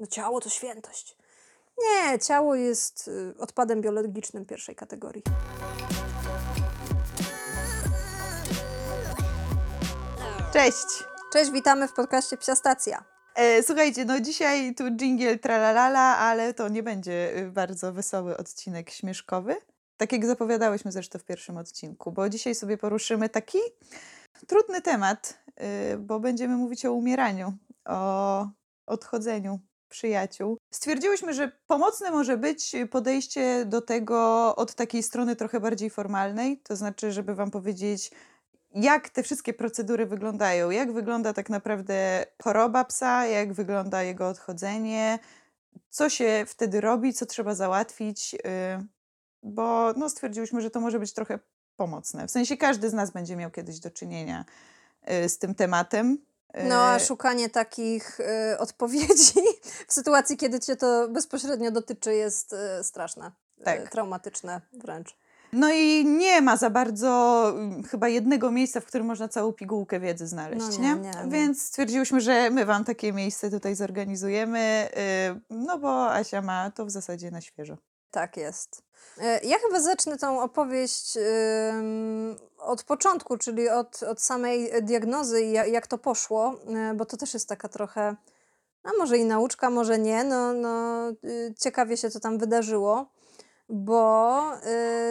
No ciało to świętość. Nie, ciało jest y, odpadem biologicznym pierwszej kategorii. Cześć! Cześć, witamy w podcaście Psia Stacja. E, słuchajcie, no dzisiaj tu jingle tralalala, ale to nie będzie y, bardzo wesoły odcinek śmieszkowy. Tak jak zapowiadałyśmy zresztą w pierwszym odcinku, bo dzisiaj sobie poruszymy taki trudny temat, y, bo będziemy mówić o umieraniu, o odchodzeniu przyjaciół. Stwierdziłyśmy, że pomocne może być podejście do tego od takiej strony trochę bardziej formalnej, to znaczy, żeby Wam powiedzieć, jak te wszystkie procedury wyglądają, jak wygląda tak naprawdę choroba psa, jak wygląda jego odchodzenie, co się wtedy robi, co trzeba załatwić, yy, bo no, stwierdziłyśmy, że to może być trochę pomocne. W sensie każdy z nas będzie miał kiedyś do czynienia yy, z tym tematem. No, a szukanie takich y, odpowiedzi w sytuacji, kiedy cię to bezpośrednio dotyczy, jest y, straszne, Tak. y, traumatyczne wręcz. No i nie ma za bardzo mm, chyba jednego miejsca, w którym można całą pigułkę wiedzy znaleźć, No nie, nie, nie, nie. Więc stwierdziłyśmy, że my Wam takie miejsce tutaj zorganizujemy, yy, no bo Asia ma to w zasadzie na świeżo. Tak jest. E, Ja chyba zacznę tą opowieść ym, od początku, czyli od, od samej diagnozy i ja- jak to poszło, e, bo to też jest taka trochę, a może i nauczka, może nie, no, no y, ciekawie się to tam wydarzyło, bo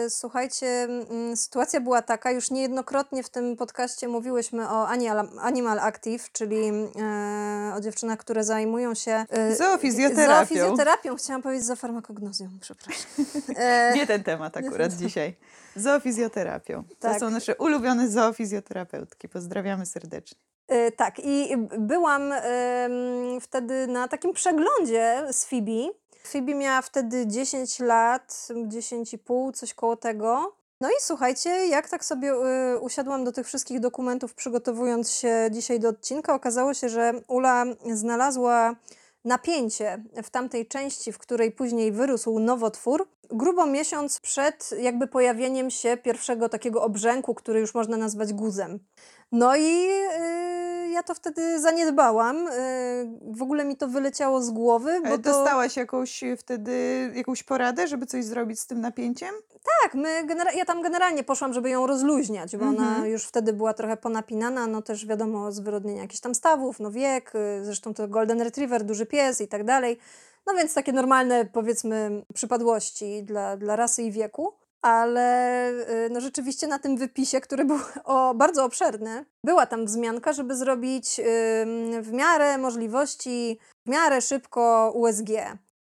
y, słuchajcie, mm, sytuacja była taka, już niejednokrotnie w tym podcaście mówiłyśmy o Animal, Animal Active, czyli e, o dziewczynach, które zajmują się e, Zoofizjoterapią. zoofizjoterapią. Chciałam powiedzieć za farmakognozją, przepraszam. E, Nie ten temat akurat dzisiaj. Zoofizjoterapią. To Tak. są nasze ulubione zoofizjoterapeutki. Pozdrawiamy serdecznie. E, Tak, i byłam wtedy na takim przeglądzie z Phoebe. Phoebe miała wtedy 10 lat, 10,5, coś koło tego. No i słuchajcie, jak tak sobie y, usiadłam do tych wszystkich dokumentów, przygotowując się dzisiaj do odcinka, okazało się, że Ula znalazła napięcie w tamtej części, w której później wyrósł nowotwór, grubo miesiąc przed jakby pojawieniem się pierwszego takiego obrzęku, który już można nazwać guzem. No i y, ja to wtedy zaniedbałam. Y, w ogóle mi to wyleciało z głowy, bo Ale to... dostałaś jakąś y, wtedy jakąś poradę, żeby coś zrobić z tym napięciem? Tak, my ja tam generalnie poszłam, żeby ją rozluźniać, bo ona Mhm. już wtedy była trochę ponapinana, no też wiadomo, zwyrodnienia jakichś tam stawów, no wiek, y, zresztą to Golden Retriever, duży pies i tak dalej. No więc takie normalne, powiedzmy, przypadłości dla, dla rasy i wieku. Ale y, no rzeczywiście na tym wypisie, który był o, bardzo obszerny, była tam wzmianka, żeby zrobić w miarę możliwości, w miarę szybko USG.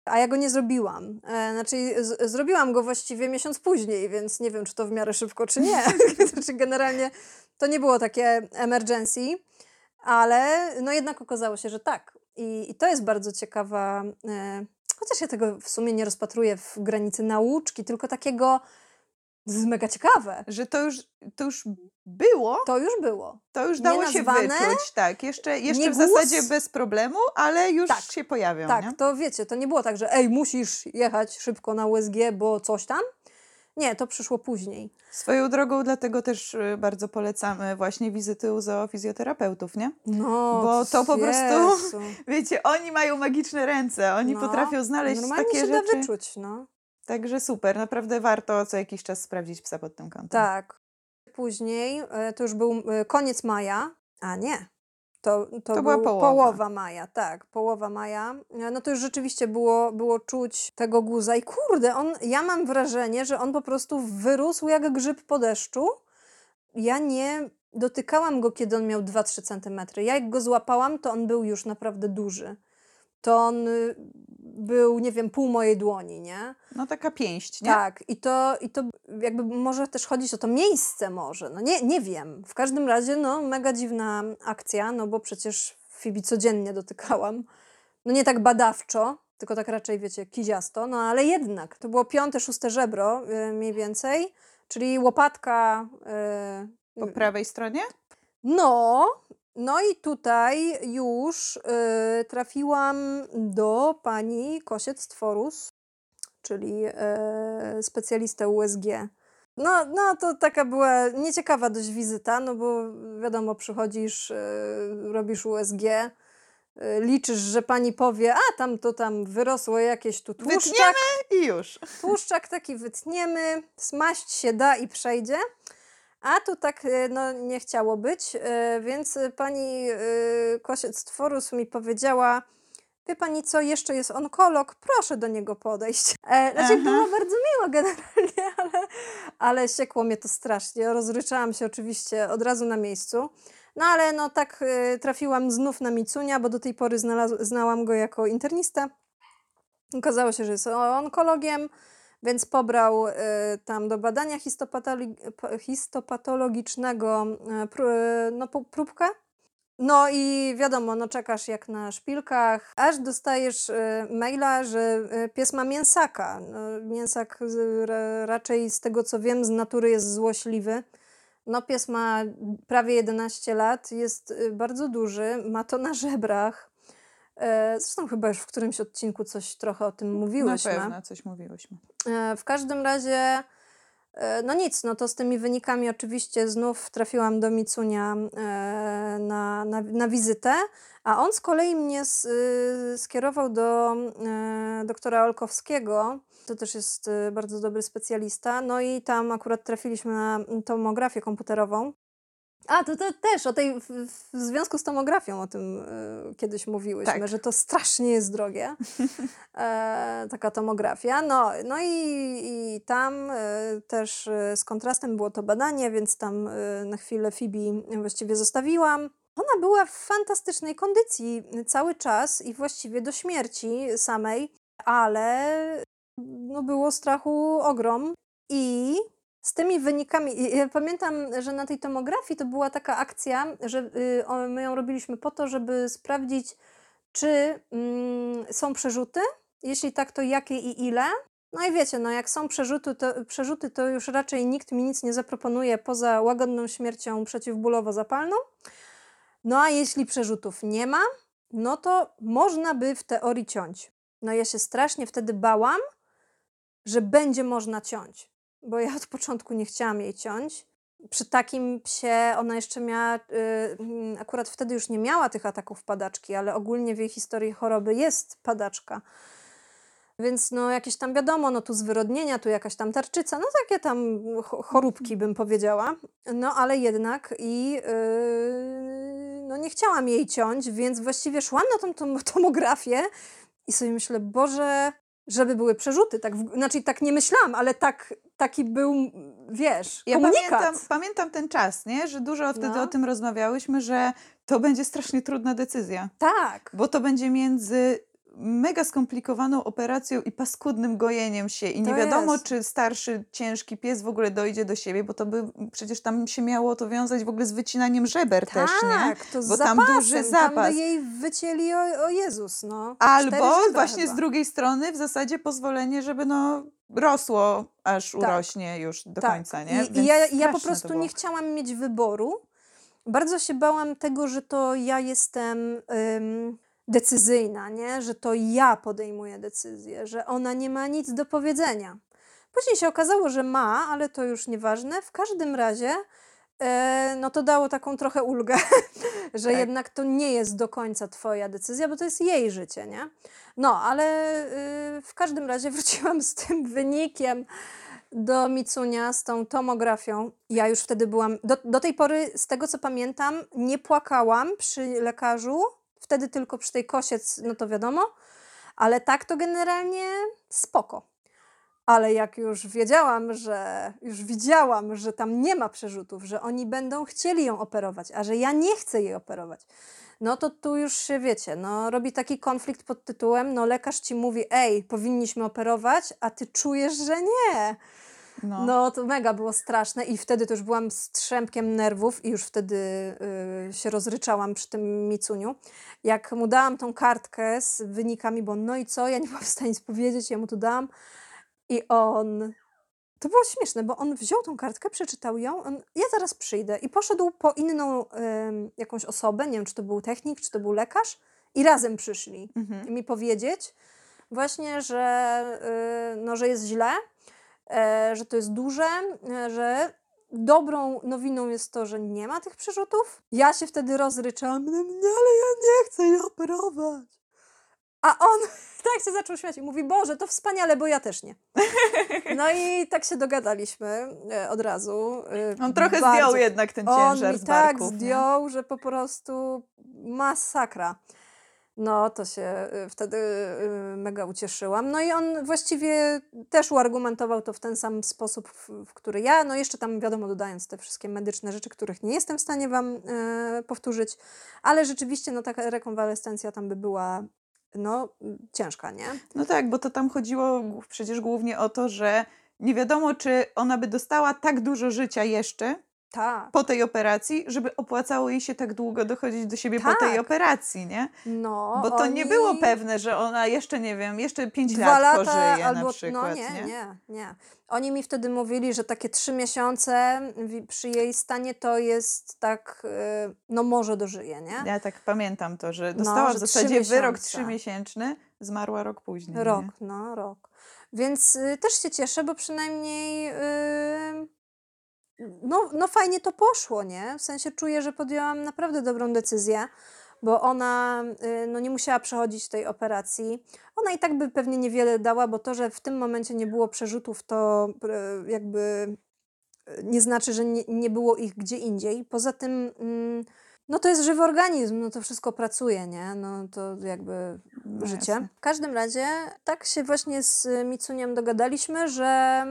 A ja go nie zrobiłam. E, znaczy, z, zrobiłam go właściwie miesiąc później, więc nie wiem, czy to w miarę szybko, czy nie. znaczy, generalnie to nie było takie emergency, ale no jednak okazało się, że tak. I, i to jest bardzo ciekawa, e, chociaż ja tego w sumie nie rozpatruję w granicy nauczki, tylko takiego, to jest mega ciekawe. Że to już, to już było, To już było. to już dało się wyczuć. Tak, jeszcze, jeszcze w zasadzie bez problemu, ale już Tak, się pojawią. Tak, nie? to wiecie, to nie było tak, że ej, musisz jechać szybko na USG, bo coś tam. Nie, to przyszło później. Swoją drogą, dlatego też y, bardzo polecamy właśnie wizyty u zoofizjoterapeutów, nie? No, Bo to po prostu- Jezu. Wiecie, oni mają magiczne ręce, oni No, potrafią znaleźć Normalnie takie się rzeczy. da wyczuć, no. Także super, naprawdę warto co jakiś czas sprawdzić psa pod tym kątem. Tak. Później, e, to już był e, koniec maja, a nie. To, to, To była był połowa. maja, tak, połowa maja. E, No to już rzeczywiście było, było czuć tego guza i kurde, on, ja mam wrażenie, że on po prostu wyrósł jak grzyb po deszczu. Ja nie dotykałam go, kiedy on miał 2-3 centymetry. Ja jak go złapałam, to on był już naprawdę duży. To on y, był, nie wiem, pół mojej dłoni, nie? No taka pięść, nie? Tak, i to, i to jakby może też chodzić o to miejsce może, no nie, nie wiem. W każdym razie, no mega dziwna akcja, no bo przecież Fibi codziennie dotykałam. No nie tak badawczo, tylko tak raczej, wiecie, kiziasto, no ale jednak. To było piąte, szóste żebro y, mniej więcej, czyli łopatka... y, Po prawej stronie? no, no i tutaj już y, trafiłam do pani Kosiec-Tworus, czyli y, specjalistę USG. No, no, to taka była nieciekawa dość wizyta, no bo wiadomo, przychodzisz, y, robisz USG, y, liczysz, że pani powie, a tam to tam wyrosło jakieś tu tłuszczak, Wytniemy i już. tłuszczak taki wytniemy, smaść się da i przejdzie. A tu tak y, no, nie chciało być, y, więc y, pani Kosiec Tworus mi powiedziała, wie pani co, jeszcze jest onkolog, proszę do niego podejść. E, znaczy Aha. było bardzo miło generalnie, ale, ale siekło mnie to strasznie. Rozryczałam się oczywiście od razu na miejscu. No ale no tak y, trafiłam znów na Micunia, bo do tej pory znalaz- znałam go jako internistę. Okazało się, że jest onkologiem, więc pobrał y, tam do badania histopatologicznego y, pró- no, próbkę. No i wiadomo, no czekasz jak na szpilkach, aż dostajesz y, maila, że y, pies ma mięsaka. No, mięsak raczej z tego co wiem z natury jest złośliwy. No pies ma prawie 11 lat, jest y, bardzo duży, ma to na żebrach. E, Zresztą chyba już w którymś odcinku coś trochę o tym Na mówiłyśmy. pewno, coś mówiłyśmy. E, W każdym razie, e, no nic, no to z tymi wynikami oczywiście znów trafiłam do Micunia na, na, na wizytę, a on z kolei mnie y, skierował do doktora Olkowskiego. To też jest e, bardzo dobry specjalista. No i tam akurat trafiliśmy na tomografię komputerową. A, to, to też o tej, w, w związku z tomografią o tym e, kiedyś mówiłyśmy, Tak. że to strasznie jest drogie, e, taka tomografia. No, no i, i tam e, też e, z kontrastem było to badanie, więc tam e, na chwilę Fibi właściwie zostawiłam. Ona była w fantastycznej kondycji cały czas i właściwie do śmierci samej, ale no było strachu ogrom i z tymi wynikami, ja pamiętam, że na tej tomografii to była taka akcja, że y, my ją robiliśmy po to, żeby sprawdzić, czy mm, są przerzuty, jeśli tak, to jakie i ile. No i wiecie, no jak są przerzuty to, przerzuty, to już raczej nikt mi nic nie zaproponuje poza łagodną śmiercią przeciwbólowo-zapalną. No a jeśli przerzutów nie ma, no to można by w teorii ciąć. No ja się strasznie wtedy bałam, że będzie można ciąć, bo ja od początku nie chciałam jej ciąć. Przy takim psie ona jeszcze miała, y, mm, akurat wtedy już nie miała tych ataków padaczki, ale ogólnie w jej historii choroby jest padaczka. Więc no jakieś tam wiadomo, no tu zwyrodnienia, tu jakaś tam tarczyca, no takie tam cho- choróbki bym powiedziała. No ale jednak i yy, no nie chciałam jej ciąć, więc właściwie szłam na tą, tą tomografię i sobie myślę, Boże, żeby były przerzuty. Tak, znaczy tak nie myślałam, ale tak, taki był, wiesz, Ja komunikat. pamiętam, pamiętam ten czas, nie? że dużo wtedy No. o tym rozmawiałyśmy, że to będzie strasznie trudna decyzja. Tak. Bo to będzie między mega skomplikowaną operacją i paskudnym gojeniem się i nie To wiadomo, jest. czy starszy, ciężki pies w ogóle dojdzie do siebie, bo to by przecież tam się miało to wiązać w ogóle z wycinaniem żeber też, nie? Tak, to z Bo tam zapasem, duży Tam zapas. by jej wycięli o, o Jezus, no. Albo właśnie chyba. z drugiej strony w zasadzie pozwolenie, żeby no rosło, aż Tak. urośnie już do Tak. końca, nie? I, i ja, ja po prostu nie chciałam mieć wyboru. Bardzo się bałam tego, że to ja jestem ym, decyzyjna, nie? że to ja podejmuję decyzję, że ona nie ma nic do powiedzenia. Później się okazało, że ma, ale to już nieważne. W każdym razie e, no to dało taką trochę ulgę, że Tak. jednak to nie jest do końca twoja decyzja, bo to jest jej życie, nie? No, ale y, w każdym razie wróciłam z tym wynikiem do Micunia, z tą tomografią. Ja już wtedy byłam, do, do tej pory, z tego co pamiętam, nie płakałam przy lekarzu, wtedy tylko przy tej kosiec, no to wiadomo, ale tak to generalnie spoko. Ale jak już wiedziałam, że już widziałam, że tam nie ma przerzutów, że oni będą chcieli ją operować, a że ja nie chcę jej operować, no to tu już się wiecie, no robi taki konflikt pod tytułem, no lekarz ci mówi, ej, powinniśmy operować, a ty czujesz, że nie. No. No to mega było straszne i wtedy to już byłam strzępkiem nerwów i już wtedy y, się rozryczałam przy tym Micuniu. Jak mu dałam tą kartkę z wynikami, bo no i co, ja nie byłam w stanie nic powiedzieć, ja mu to dałam i on... To było śmieszne, bo on wziął tą kartkę, przeczytał ją, on, ja zaraz przyjdę i poszedł po inną ym, jakąś osobę, nie wiem czy to był technik, czy to był lekarz i razem przyszli Mhm. mi powiedzieć właśnie, że, y, no, że jest źle, że to jest duże, e, że dobrą nowiną jest to, że nie ma tych przerzutów. Ja się wtedy rozryczałam, nie, ale ja nie chcę jej operować. A on tak się zaczął śmiać i mówi, Boże, to wspaniale, bo ja też nie. No i tak się dogadaliśmy e, od razu. e, On trochę bardzo. zdjął jednak ten On ciężar mi z tak barków. nie? zdjął, że po prostu masakra. No, to się y, wtedy y, mega ucieszyłam. No i on właściwie też uargumentował to w ten sam sposób, w, który ja. No jeszcze tam, wiadomo, dodając te wszystkie medyczne rzeczy, których nie jestem w stanie Wam e, powtórzyć. Ale rzeczywiście, no taka rekonwalescencja tam by była, no, ciężka, nie? No tak, bo to tam chodziło przecież głównie o to, że nie wiadomo, czy ona by dostała tak dużo życia jeszcze Tak. po tej operacji, żeby opłacało jej się tak długo dochodzić do siebie po tej Tak. operacji, nie? No, Bo to nie oni- było pewne, że ona jeszcze, nie wiem, jeszcze 5 Dwa lat lata pożyje albo na przykład, no nie, nie, nie, Oni mi wtedy mówili, że takie trzy miesiące przy jej stanie to jest tak, y, no może dożyje, nie? Ja tak pamiętam to, że No, dostała że w trzy zasadzie wyrok miesiące. trzymiesięczny, zmarła rok później. Rok, Nie? no rok. Więc y, też się cieszę, bo przynajmniej y, no, no fajnie to poszło, nie? W sensie czuję, że podjęłam naprawdę dobrą decyzję, bo ona y, no, nie musiała przechodzić tej operacji. Ona i tak by pewnie niewiele dała, bo to, że w tym momencie nie było przerzutów, to y, jakby y, nie znaczy, że nie, nie było ich gdzie indziej. Poza tym, mm, no to jest żywy organizm, no to wszystko pracuje, nie? No to jakby No życie. jasne. W każdym razie tak się właśnie z Micuniem dogadaliśmy, że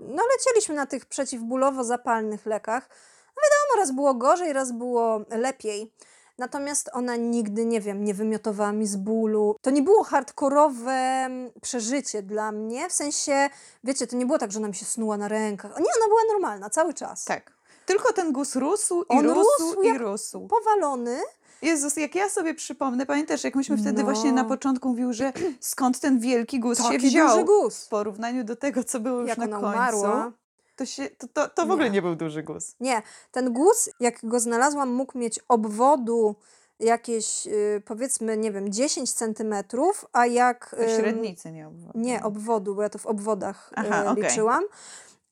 no lecieliśmy na tych przeciwbólowo-zapalnych lekach. No wiadomo, raz było gorzej, raz było lepiej. Natomiast ona nigdy, nie wiem, nie wymiotowała mi z bólu. To nie było hardkorowe mm, przeżycie dla mnie, w sensie, wiecie, to nie było tak, że ona mi się snuła na rękach. Nie, ona była normalna cały czas. Tak. Tylko ten guz rósł i On rósł, rósł i jak rósł. Powalony, Jezus, jak ja sobie przypomnę, pamiętasz, jak myśmy wtedy No. właśnie na początku mówił, że skąd ten wielki guz się taki wziął duży guz. w porównaniu do tego, co było już Jak na końcu. umarła. To, się, to, to, to w ogóle Nie. był duży guz. Nie, ten guz, jak go znalazłam, mógł mieć obwodu jakieś, y, powiedzmy, nie wiem, 10 centymetrów, a jak... To średnicy nie obwodu. Nie, obwodu, bo ja to w obwodach y, Aha, okej. liczyłam.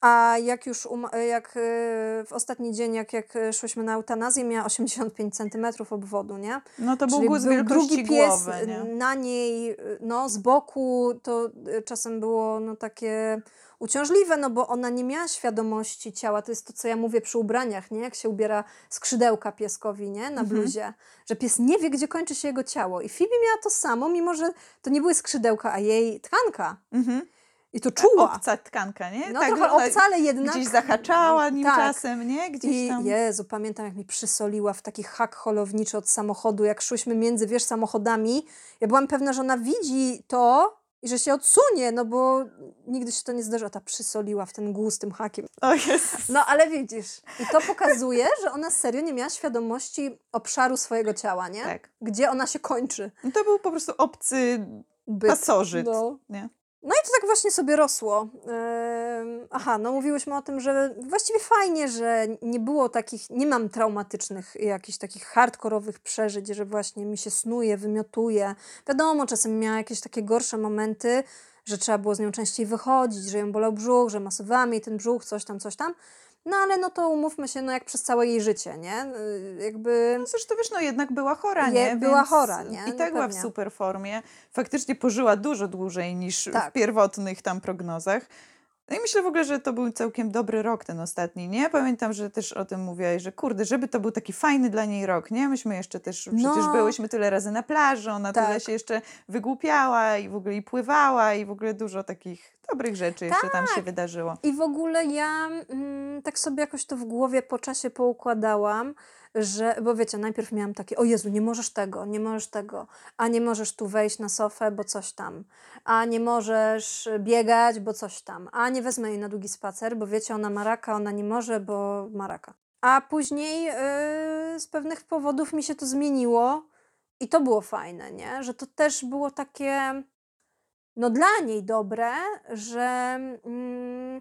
A jak już um, jak y, w ostatni dzień, jak, jak szłyśmy na eutanazję, miała 85 centymetrów obwodu, nie? No to był Czyli był drugi pies głowy, nie? na niej, no z boku to y, czasem było no takie uciążliwe, no bo ona nie miała świadomości ciała. To jest to, co ja mówię przy ubraniach, nie? Jak się ubiera skrzydełka pieskowi, nie? Na Mhm. bluzie. Że pies nie wie, gdzie kończy się jego ciało. I Phoebe miała to samo, mimo że to nie były skrzydełka, a jej tkanka. Mhm. I to czuła. Obca tkanka, nie? No tak, trochę obca, ale jednak... Gdzieś zahaczała nim Tak. czasem, nie? Gdzieś I tam. Jezu, pamiętam jak mi przysoliła w taki hak holowniczy od samochodu, jak szłyśmy między, wiesz, samochodami. Ja byłam pewna, że ona widzi to i że się odsunie, no bo nigdy się to nie zdarzyło. Ta przysoliła w ten guz tym hakiem. O Jezus. No ale widzisz, i to pokazuje, że ona serio nie miała świadomości obszaru swojego ciała, nie? Tak. Gdzie ona się kończy. No to był po prostu obcy Byt. pasożyt, No. nie? No i to tak właśnie sobie rosło. Ym, Aha, no mówiłyśmy o tym, że właściwie fajnie, że nie było takich, nie mam traumatycznych, jakichś takich hardkorowych przeżyć, że właśnie mi się snuje, wymiotuje. Wiadomo, czasem miała jakieś takie gorsze momenty, że trzeba było z nią częściej wychodzić, że ją bolał brzuch, że masowałam jej ten brzuch, coś tam, coś tam. No ale no to umówmy się, no jak przez całe jej życie, nie? Y, Jakby... No zresztą wiesz, no jednak była chora, Je- nie? była Więc chora, nie? I No tak była w super formie. Faktycznie pożyła dużo dłużej niż Tak. w pierwotnych tam prognozach. No i myślę w ogóle, że to był całkiem dobry rok ten ostatni, nie? Pamiętam, że też o tym mówiłaś, że kurde, żeby to był taki fajny dla niej rok, nie? Myśmy jeszcze też, przecież No. byłyśmy tyle razy na plaży, ona tyle Tak. się jeszcze wygłupiała i w ogóle i pływała i w ogóle dużo takich dobrych rzeczy jeszcze tam Tak. się wydarzyło. I w ogóle ja mm, tak sobie jakoś to w głowie po czasie poukładałam, że, bo wiecie, najpierw miałam takie, o Jezu, nie możesz tego, nie możesz tego, a nie możesz tu wejść na sofę, bo coś tam, a nie możesz biegać, bo coś tam, a nie wezmę jej na długi spacer, bo wiecie, ona ma raka, ona nie może, bo ma raka. A później yy, z pewnych powodów mi się to zmieniło i to było fajne, nie? Że to też było takie no dla niej dobre, że mm,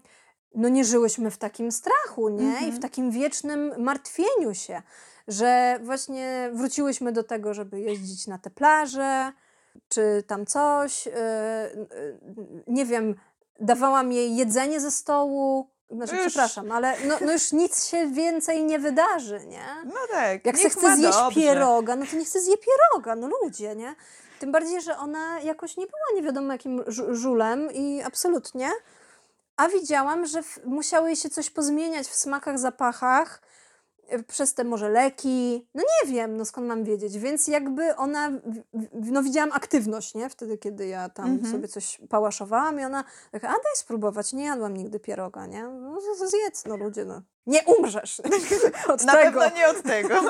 no nie żyłyśmy w takim strachu, nie? I w Mhm. takim wiecznym martwieniu się, że właśnie wróciłyśmy do tego, żeby jeździć na te plaże, czy tam coś, yy, yy, nie wiem, dawałam jej jedzenie ze stołu, Znaczy, Już- przepraszam, ale no, no już nic się więcej nie wydarzy, nie? No tak. Jak niech chce zjeść dobrze. pieroga, no to niech chce zje pieroga, no ludzie, nie? Tym bardziej, że ona jakoś nie była nie wiadomo jakim żu- żulem i absolutnie. A widziałam, że jej się coś pozmieniać w smakach, zapachach y, przez te może leki. No nie wiem, no skąd mam wiedzieć. Więc jakby ona, no widziałam aktywność, nie? Wtedy, kiedy ja tam Mhm. sobie coś pałaszowałam i ona taka, a daj spróbować, nie jadłam nigdy pieroga, nie? No zjedz, no ludzie, no. Nie umrzesz od Na tego. pewno nie od tego.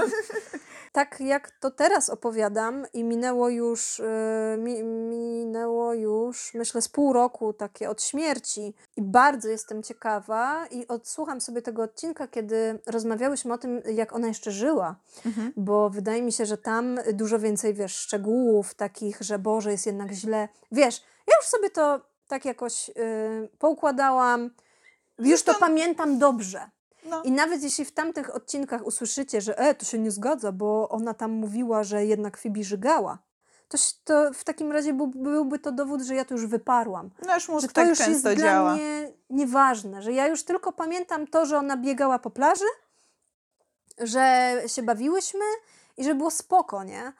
Tak jak to teraz opowiadam i minęło już, yy, mi, minęło już myślę z pół roku takie od śmierci i bardzo jestem ciekawa i odsłucham sobie tego odcinka, kiedy rozmawiałyśmy o tym, jak ona jeszcze żyła, Mhm. bo wydaje mi się, że tam dużo więcej, wiesz, szczegółów takich, że Boże, jest jednak źle. Wiesz, ja już sobie to tak jakoś yy, poukładałam, już to- pamiętam dobrze. No. I nawet jeśli w tamtych odcinkach usłyszycie, że e, to się nie zgadza, bo ona tam mówiła, że jednak Phoebe żygała, to, to w takim razie był, byłby to dowód, że ja to już wyparłam. Nasz Że mózg to tak już jest często dla działa. mnie nieważne, że ja już tylko pamiętam to, że ona biegała po plaży, że się bawiłyśmy i że było spoko, nie?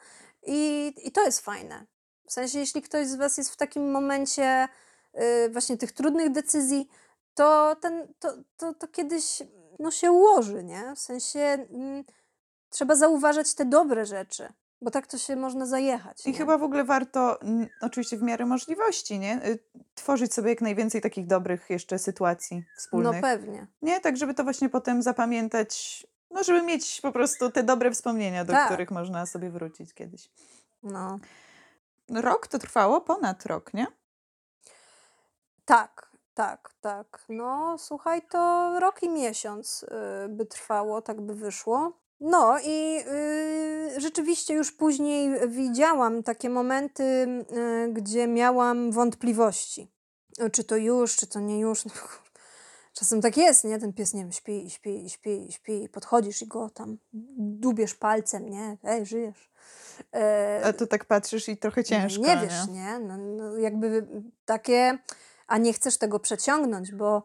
I, i to jest fajne. W sensie, jeśli ktoś z Was jest w takim momencie y, właśnie tych trudnych decyzji, to, ten, to, to, to kiedyś no, się ułoży, nie? W sensie mm, trzeba zauważać te dobre rzeczy, bo tak to się można zajechać. I nie? chyba w ogóle warto, mm, oczywiście w miarę możliwości, nie? Y, Tworzyć sobie jak najwięcej takich dobrych jeszcze sytuacji No wspólnych. pewnie. nie? Tak, żeby to właśnie potem zapamiętać, no żeby mieć po prostu te dobre wspomnienia, do Tak. których można sobie wrócić kiedyś. No. Rok to trwało? Ponad rok, nie? Tak, tak, tak. No, słuchaj, to rok i miesiąc y, by trwało, tak by wyszło. No i y, rzeczywiście już później widziałam takie momenty, y, gdzie miałam wątpliwości. Czy to już, czy to nie już. No, Czasem tak jest, nie? Ten pies, nie wiem, śpi, śpi, śpi, śpi. Podchodzisz i go tam dubiesz palcem, nie? Ej, żyjesz. E, A tu tak patrzysz i trochę ciężko, nie wiesz, nie? No, no, jakby takie, a nie chcesz tego przeciągnąć, bo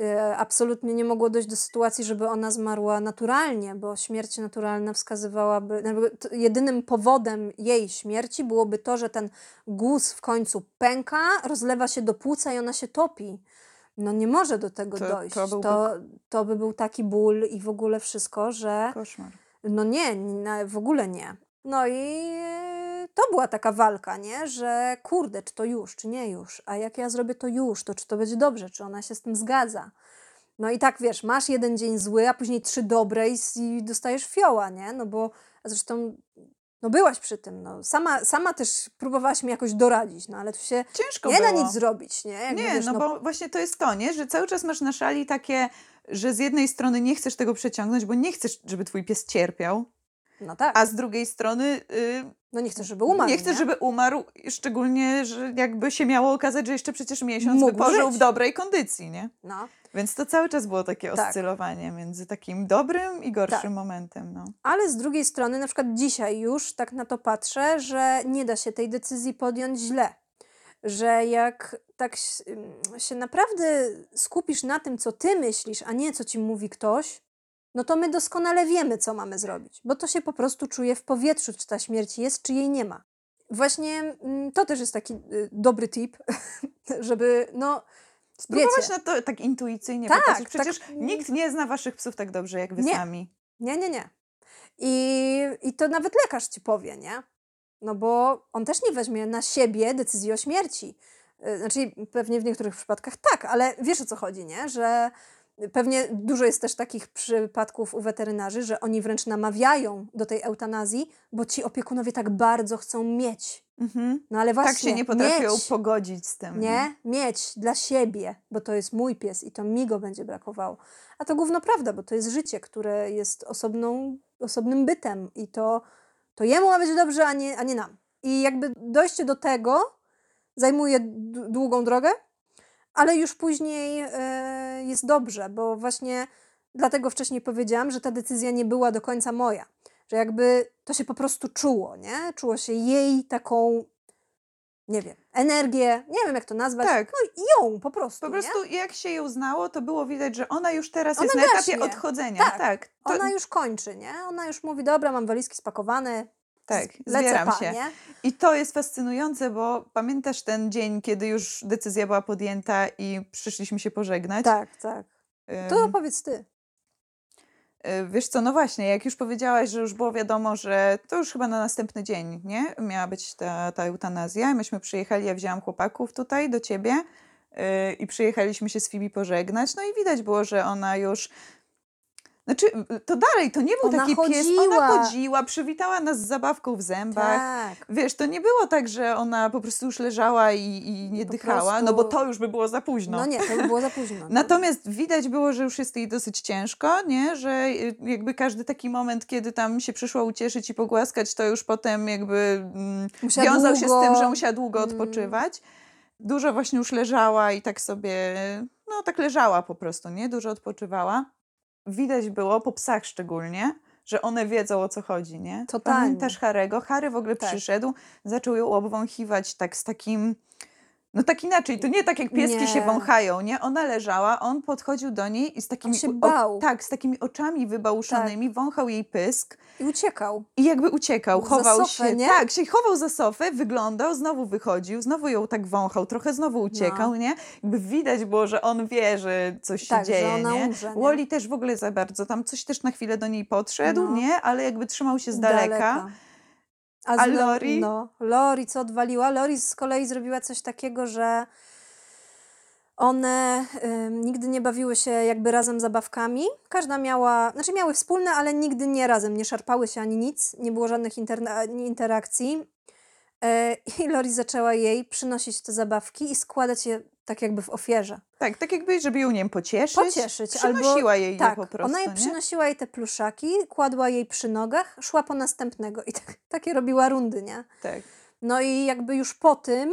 e, absolutnie nie mogło dojść do sytuacji, żeby ona zmarła naturalnie, bo śmierć naturalna wskazywałaby, jedynym powodem jej śmierci byłoby to, że ten guz w końcu pęka, rozlewa się do płuca i ona się topi. No nie może do tego To- dojść. to to, to by był taki ból i w ogóle wszystko, że Koszmar. no nie, w ogóle nie. No i to była taka walka, nie? Że kurde, czy to już, czy nie już, a jak ja zrobię to już, to czy to będzie dobrze, czy ona się z tym zgadza. No i tak wiesz, masz jeden dzień zły, a później trzy dobre i, i dostajesz fioła, nie? No bo zresztą no byłaś przy tym, no. Sama, sama też próbowałaś mi jakoś doradzić, no ale tu się Ciężko nie da było. nic zrobić, nie? Jakby, Nie, wiesz, no, bo właśnie to jest to, nie? Że cały czas masz na szali takie, że z jednej strony nie chcesz tego przeciągnąć, bo nie chcesz, żeby twój pies cierpiał, no tak, a z drugiej strony y, no nie chcesz, żeby umarł, nie chcesz, żeby umarł, szczególnie, że jakby się miało okazać, że jeszcze przecież miesiąc Mógł by pożył w dobrej kondycji, nie? No. Więc to cały czas było takie Tak. oscylowanie między takim dobrym i gorszym Tak. momentem, no. Ale z drugiej strony, na przykład dzisiaj już tak na to patrzę, że nie da się tej decyzji podjąć źle. Że jak tak ym, się naprawdę skupisz na tym, co ty myślisz, a nie co ci mówi ktoś, no to my doskonale wiemy, co mamy zrobić, bo to się po prostu czuje w powietrzu, czy ta śmierć jest, czy jej nie ma. Właśnie mm, to też jest taki y, dobry tip, żeby, no, Spróbować wiecie, na to tak intuicyjnie Tak, popatrzeć. tak, Przecież mm. nikt nie zna waszych psów tak dobrze, jak wy Nie. sami. Nie, nie, nie. I, I to nawet lekarz ci powie, nie? No bo on też nie weźmie na siebie decyzji o śmierci. Y, Znaczy, pewnie w niektórych przypadkach tak, ale wiesz o co chodzi, nie? Że pewnie dużo jest też takich przypadków u weterynarzy, że oni wręcz namawiają do tej eutanazji, bo ci opiekunowie tak bardzo chcą mieć. Mhm. No ale właśnie. tak się nie potrafią mieć, pogodzić z tym. nie, mieć dla siebie, bo to jest mój pies i to mi go będzie brakowało. A to gówno prawda, bo to jest życie, które jest osobną, osobnym bytem i to, to jemu ma być dobrze, a nie, a nie nam. I jakby dojście do tego zajmuje długą drogę, ale już później e, jest dobrze, bo właśnie dlatego wcześniej powiedziałam, że ta decyzja nie była do końca moja. Że jakby to się po prostu czuło, nie? Czuło się jej taką nie wiem, energię, nie wiem jak to nazwać, Tak. no i ją po prostu, Po nie? prostu jak się ją znało, to było widać, że ona już teraz Ona jest na etapie odchodzenia. Tak. Tak, to, Ona już kończy, nie? Ona już mówi, dobra, mam walizki spakowane, tak zbieram się. I to jest fascynujące, bo pamiętasz ten dzień, kiedy już decyzja była podjęta i przyszliśmy się pożegnać? Tak, tak. To opowiedz ty. y, Wiesz co, no właśnie, jak już powiedziałaś, że już było wiadomo, że to już chyba na następny dzień, nie? Miała być ta, ta eutanazja. Myśmy przyjechali, ja wzięłam chłopaków tutaj do ciebie y, i przyjechaliśmy się z Fibi pożegnać. No i widać było, że ona już. Znaczy, to dalej, to nie był Ona taki pies. chodziła. Ona chodziła, przywitała nas z zabawką w zębach. Tak. Wiesz, to nie było tak, że ona po prostu już leżała i, i nie Po dychała, no bo prostu- to już by było za późno. No nie, to by było za późno. Natomiast widać było, że już jest jej dosyć ciężko, nie? że y, jakby każdy taki moment, kiedy tam się przyszła ucieszyć i pogłaskać, to już potem jakby mm, Musiała wiązał się z tym, długo- że musiała długo Mm. odpoczywać. Dużo właśnie już leżała i tak sobie, no tak leżała po prostu, nie? Dużo odpoczywała. Widać było, po psach szczególnie, że one wiedzą o co chodzi, nie? Totalnie. Pamiętasz Harego? Harry w ogóle Tak. przyszedł, zaczął ją obwąchiwać tak z takim... No tak inaczej, to nie tak jak pieski się Nie. wąchają, nie? Ona leżała, on podchodził do niej i z takimi, się o- tak, z takimi oczami wybałuszonymi, wąchał jej pysk I uciekał. i jakby uciekał, Za chował sofę, się. nie? Tak, się chował za sofę, wyglądał, znowu wychodził, znowu ją tak wąchał, trochę znowu uciekał, No. nie? Jakby widać było, że on wie, że coś Tak, się że dzieje, ona nie? umrze, nie? Wally też w ogóle za bardzo, tam coś też na chwilę do niej podszedł, No. nie? Ale jakby trzymał się z daleka. A, A Lori? No, Lori co odwaliła? Lori z kolei zrobiła coś takiego, że one ym, nigdy nie bawiły się jakby razem zabawkami. Każda miała, znaczy miały wspólne, ale nigdy nie razem, nie szarpały się ani nic, nie było żadnych interakcji. E, I Lori zaczęła jej przynosić te zabawki i składać je tak jakby w ofierze. Tak, tak jakby, żeby ją, nie wiem, pocieszyć. Pocieszyć. Przynosiła albo, jej tak, je po prostu, ona jej nie? przynosiła jej te pluszaki, kładła jej przy nogach, szła po następnego i tak, takie robiła rundy, nie? Tak. No i jakby już po tym,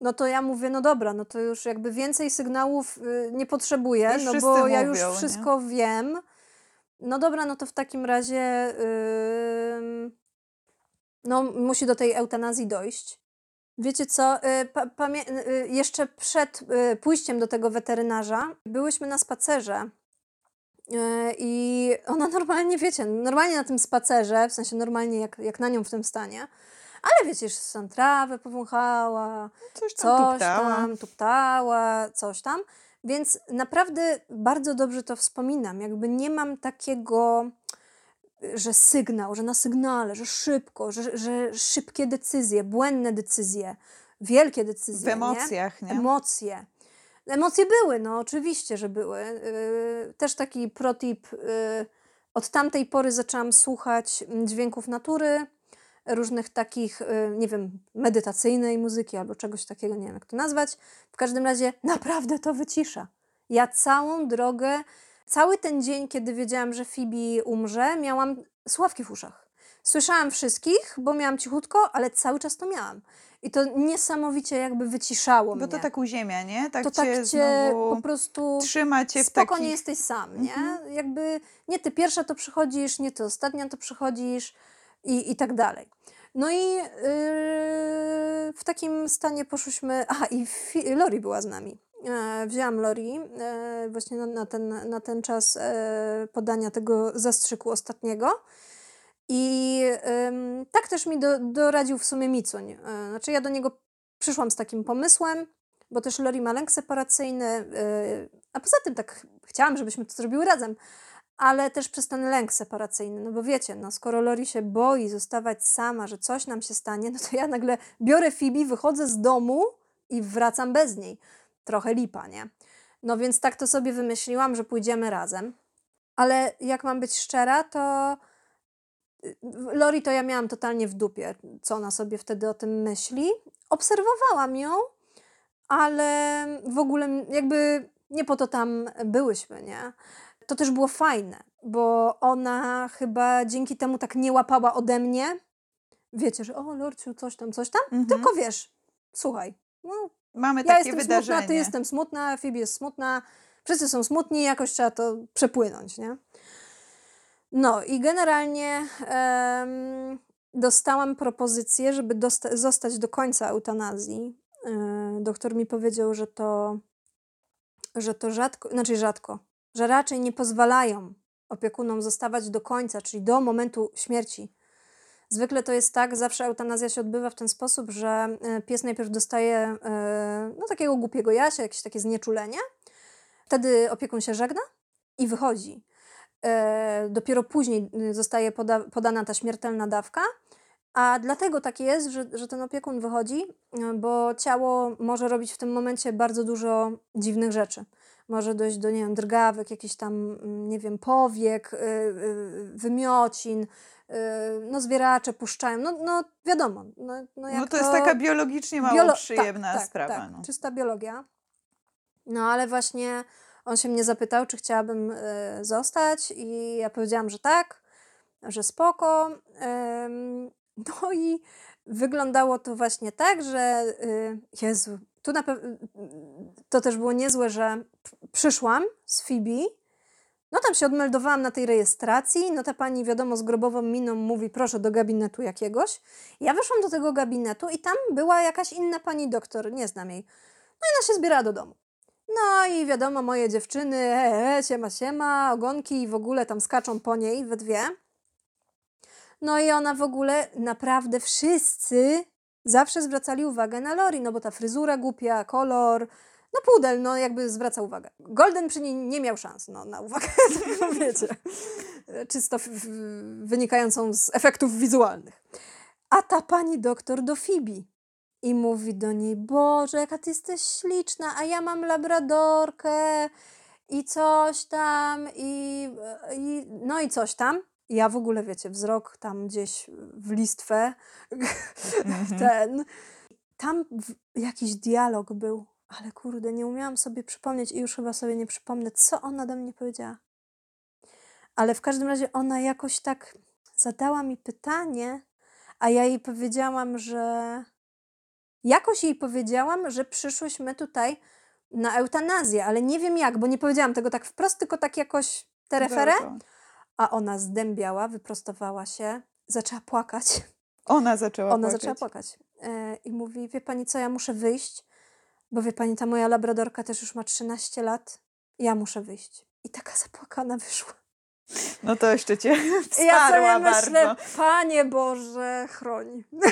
no to ja mówię, no dobra, no to już jakby więcej sygnałów y, nie potrzebuję, Już no bo ja już mówią, nie? wszystko wiem. No dobra, no to w takim razie no musi do tej eutanazji dojść. Wiecie co, y, pamię- y, jeszcze przed y, pójściem do tego weterynarza byłyśmy na spacerze y, i ona normalnie, wiecie, normalnie na tym spacerze, w sensie normalnie jak, jak na nią w tym stanie, ale wiecie, że sam trawę powąchała, Coś tam coś tuptała. tam, tuptała, coś tam. Więc naprawdę bardzo dobrze to wspominam. Jakby nie mam takiego, że sygnał, że na sygnale, że szybko, że, że szybkie decyzje, błędne decyzje, wielkie decyzje. W nie? emocjach, nie? Emocje. Emocje były, no oczywiście, że były. Yy, też taki protip. Yy, od tamtej pory zaczęłam słuchać mm, dźwięków natury, różnych takich, yy, nie wiem, medytacyjnej muzyki albo czegoś takiego, nie wiem jak to nazwać. W każdym razie naprawdę to wycisza. Ja całą drogę, cały ten dzień, kiedy wiedziałam, że Fibi umrze, miałam słuchawki w uszach. Słyszałam wszystkich, bo miałam cichutko, ale cały czas to miałam. I to niesamowicie jakby wyciszało Bo mnie. to tak uziemia, nie? Tak to cię tak cię po prostu trzyma cię w spoko nie jesteś sam, nie? Mhm. Jakby nie ty pierwsza to przychodzisz, nie ty ostatnia to przychodzisz i, i tak dalej. No i yy, w takim stanie poszłyśmy. Aha, i Lori była z nami. E, wzięłam Lori e, właśnie na, na, ten, na ten czas e, podania tego zastrzyku ostatniego. I tak też mi do, doradził w sumie Micuń. E, znaczy ja do niego przyszłam z takim pomysłem, bo też Lori ma lęk separacyjny, e, a poza tym tak chciałam, żebyśmy to zrobiły razem, ale też przez ten lęk separacyjny, no bo wiecie, no skoro Lori się boi zostawać sama, że coś nam się stanie, no to ja nagle biorę Fibi, wychodzę z domu i wracam bez niej. Trochę lipa, nie? No więc tak to sobie wymyśliłam, że pójdziemy razem. Ale jak mam być szczera, to y, Lori to ja miałam totalnie w dupie, co ona sobie wtedy o tym myśli. Obserwowałam ją, ale w ogóle jakby nie po to tam byłyśmy, nie? To też było fajne, bo ona chyba dzięki temu tak nie łapała ode mnie. Wiecie, że o Lorciu, coś tam, coś tam. Mhm. Tylko wiesz, słuchaj, no, Mamy ja takie jestem wydarzenie. smutna, ty jestem smutna, Phoebe jest smutna, wszyscy są smutni, jakoś trzeba to przepłynąć, nie? No i generalnie em, dostałam propozycję, żeby dosta- zostać do końca eutanazji. Yy, doktor mi powiedział, że to, że to rzadko, znaczy rzadko, że raczej nie pozwalają opiekunom zostawać do końca, czyli do momentu śmierci. Zwykle to jest tak, zawsze eutanazja się odbywa w ten sposób, że e, pies najpierw dostaje e, no, takiego głupiego jasia, jakieś takie znieczulenie, wtedy opiekun się żegna i wychodzi. E, dopiero później zostaje poda podana ta śmiertelna dawka, a dlatego tak jest, że, że ten opiekun wychodzi, bo ciało może robić w tym momencie bardzo dużo dziwnych rzeczy. Może dojść do, nie wiem, drgawek, jakiś tam, mm, nie wiem, powiek, y, wymiocin, no zwieracze puszczają, no, no wiadomo. No, no, no to, to, jest taka biologicznie mało Biolo przyjemna tak, tak, sprawa. Tak, no. czysta biologia. No ale właśnie on się mnie zapytał, czy chciałabym y, zostać i ja powiedziałam, że tak, że spoko. no i wyglądało to właśnie tak, że y, Jezu, tu na pewno to też było niezłe, że przyszłam z Fibi, no tam się odmeldowałam na tej rejestracji, no ta pani wiadomo z grobową miną mówi proszę do gabinetu jakiegoś. Ja wyszłam do tego gabinetu i tam była jakaś inna pani doktor, nie znam jej. No i ona się zbierała do domu. No i wiadomo, moje dziewczyny, e, e, siema, siema, ogonki i w ogóle tam skaczą po niej we dwie. No i ona w ogóle, naprawdę wszyscy zawsze zwracali uwagę na Lori, no bo ta fryzura głupia, kolor, no pudel, no jakby zwraca uwagę. Golden przy niej nie miał szans no, na uwagę, wiecie, czysto wynikającą z efektów wizualnych. A ta pani doktor do Fibi i mówi do niej, Boże, jaka ty jesteś śliczna, a ja mam labradorkę i coś tam i, i no i coś tam. ja w ogóle, wiecie, wzrok tam gdzieś w listwę, mm-hmm. ten. Tam jakiś dialog był ale kurde, nie umiałam sobie przypomnieć i już chyba sobie nie przypomnę, co ona do mnie powiedziała. Ale w każdym razie ona jakoś tak zadała mi pytanie, a ja jej powiedziałam, że. Jakoś jej powiedziałam, że przyszłyśmy tutaj na eutanazję, ale nie wiem jak, bo nie powiedziałam tego tak wprost, tylko tak jakoś tereferę. A ona zdębiała, wyprostowała się, zaczęła płakać. Ona zaczęła ona płakać. zaczęła płakać. E, I mówi: Wie pani co, ja muszę wyjść, bo wie pani, ta moja labradorka też już ma 13 lat. Ja muszę wyjść. I taka zapłakana wyszła. No to jeszcze cię ja sobie myślę. Panie Boże, chroń.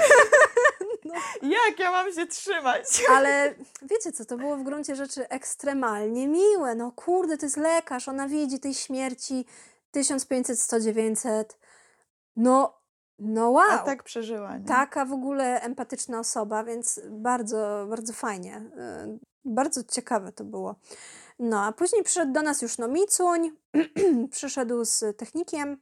No. Jak ja mam się trzymać? Ale wiecie co, to było w gruncie rzeczy ekstremalnie miłe. No kurde, to jest lekarz, ona widzi tej śmierci 1500, 100, 900. No no wow. A tak przeżyła, nie? Taka w ogóle empatyczna osoba, więc bardzo, bardzo fajnie. Y, bardzo ciekawe to było. No, a później przyszedł do nas już no Micuń, przyszedł z technikiem,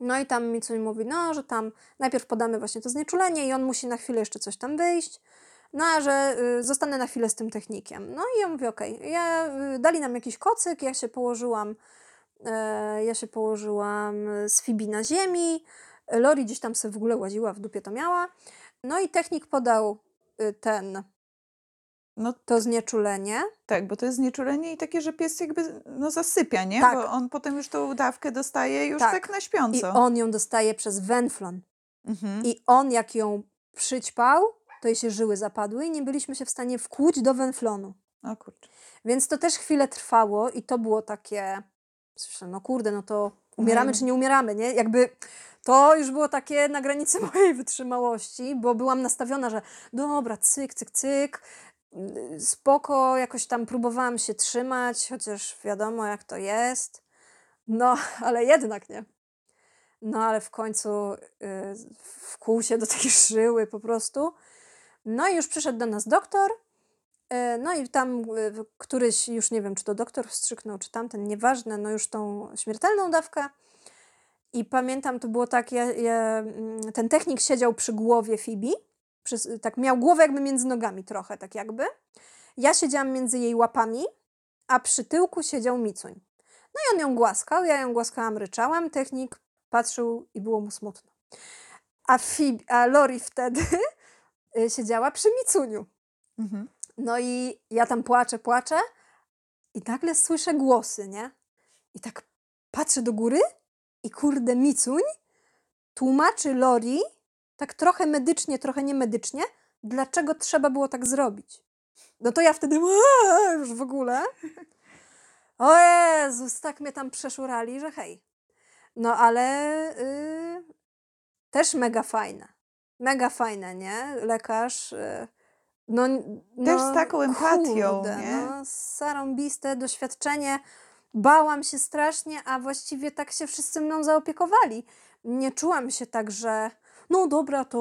no i tam Micuń mówi, no, że tam najpierw podamy właśnie to znieczulenie i on musi na chwilę jeszcze coś tam wyjść, no, a że y, zostanę na chwilę z tym technikiem. No i ja mówię, okej, okay. ja, y, dali nam jakiś kocyk, ja się położyłam, y, ja się położyłam z Fibi na ziemi, Lori gdzieś tam sobie w ogóle łaziła, w dupie to miała. No i technik podał y, ten, no, to znieczulenie. Tak, bo to jest znieczulenie i takie, że pies jakby no, zasypia, nie? Tak. Bo on potem już tą dawkę dostaje już tak, tak na śpiąco. I on ją dostaje przez wenflon. Mhm. I on jak ją przyćpał, to jej się żyły zapadły i nie byliśmy się w stanie wkłuć do wenflonu. O kurczę. Więc to też chwilę trwało i to było takie, no kurde, no to umieramy czy nie umieramy, nie? Jakby to już było takie na granicy mojej wytrzymałości, bo byłam nastawiona, że dobra, cyk, cyk, cyk, spoko, jakoś tam próbowałam się trzymać, chociaż wiadomo jak to jest. No, ale jednak nie. No, ale w końcu yy, wkłuł się do tej żyły po prostu. No i już przyszedł do nas doktor. Y, no i tam y, któryś, już nie wiem, czy to doktor wstrzyknął, czy tamten, nieważne, no już tą śmiertelną dawkę. I pamiętam, to było tak, ja, ja, mm, ten technik siedział przy głowie Fibi, tak miał głowę jakby między nogami trochę, tak jakby. Ja siedziałam między jej łapami, a przy tyłku siedział Micuń. No i on ją głaskał, ja ją głaskałam, ryczałam, technik patrzył i było mu smutno. A, Fibi, a Lori wtedy siedziała przy Micuniu. Mhm. No i ja tam płaczę, płaczę i nagle słyszę głosy, nie? I tak patrzę do góry i kurde Micuń tłumaczy Lori, tak trochę medycznie, trochę niemedycznie, dlaczego trzeba było tak zrobić. No to ja wtedy już w ogóle. O Jezus, tak mnie tam przeszurali, że hej. No ale y, też mega fajne. Mega fajne, nie? Lekarz. y, no, Też no, z taką empatią, kurde, nie? No, zarąbiste doświadczenie. Bałam się strasznie, a właściwie tak się wszyscy mną zaopiekowali. Nie czułam się tak, że no dobra, to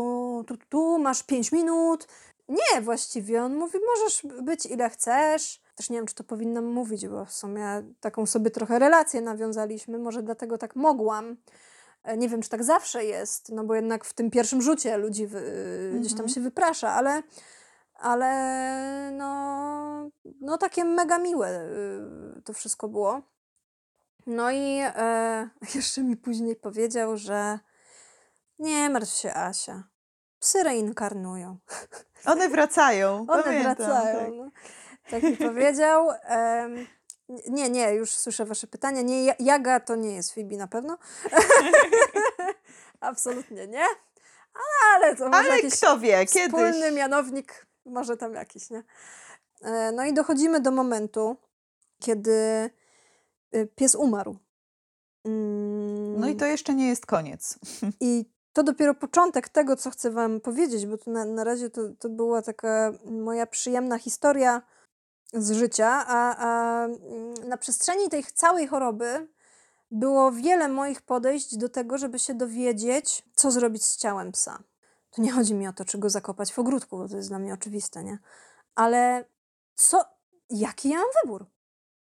tu, tu masz pięć minut. Nie, właściwie on mówi, możesz być ile chcesz. Też nie wiem, czy to powinnam mówić, bo w sumie taką sobie trochę relację nawiązaliśmy, może dlatego tak mogłam. E, Nie wiem, czy tak zawsze jest, no bo jednak w tym pierwszym rzucie ludzi wy, gdzieś tam Mhm. się wyprasza, ale, ale no, no takie mega miłe y, to wszystko było. No i e, jeszcze mi później powiedział, że nie martw się, Asia. Psy reinkarnują. One wracają. One pamiętam, wracają. tak. No. Tak mi powiedział. Em, nie, nie, już słyszę wasze pytania. Nie, Ja- Jaga to nie jest Fibi na pewno. Absolutnie nie. Ale, ale to może Ale jakiś kto wie, kiedyś. wspólny mianownik, może tam jakiś, nie? E, No i dochodzimy do momentu, kiedy y, pies umarł. Mm, No i to jeszcze nie jest koniec. i to dopiero początek tego, co chcę Wam powiedzieć, bo to na, na razie to, to była taka moja przyjemna historia z życia, a, a mm, na przestrzeni tej całej choroby było wiele moich podejść do tego, żeby się dowiedzieć, co zrobić z ciałem psa. To nie chodzi mi o to, czy go zakopać w ogródku, bo to jest dla mnie oczywiste, nie? Ale co, jaki ja mam wybór?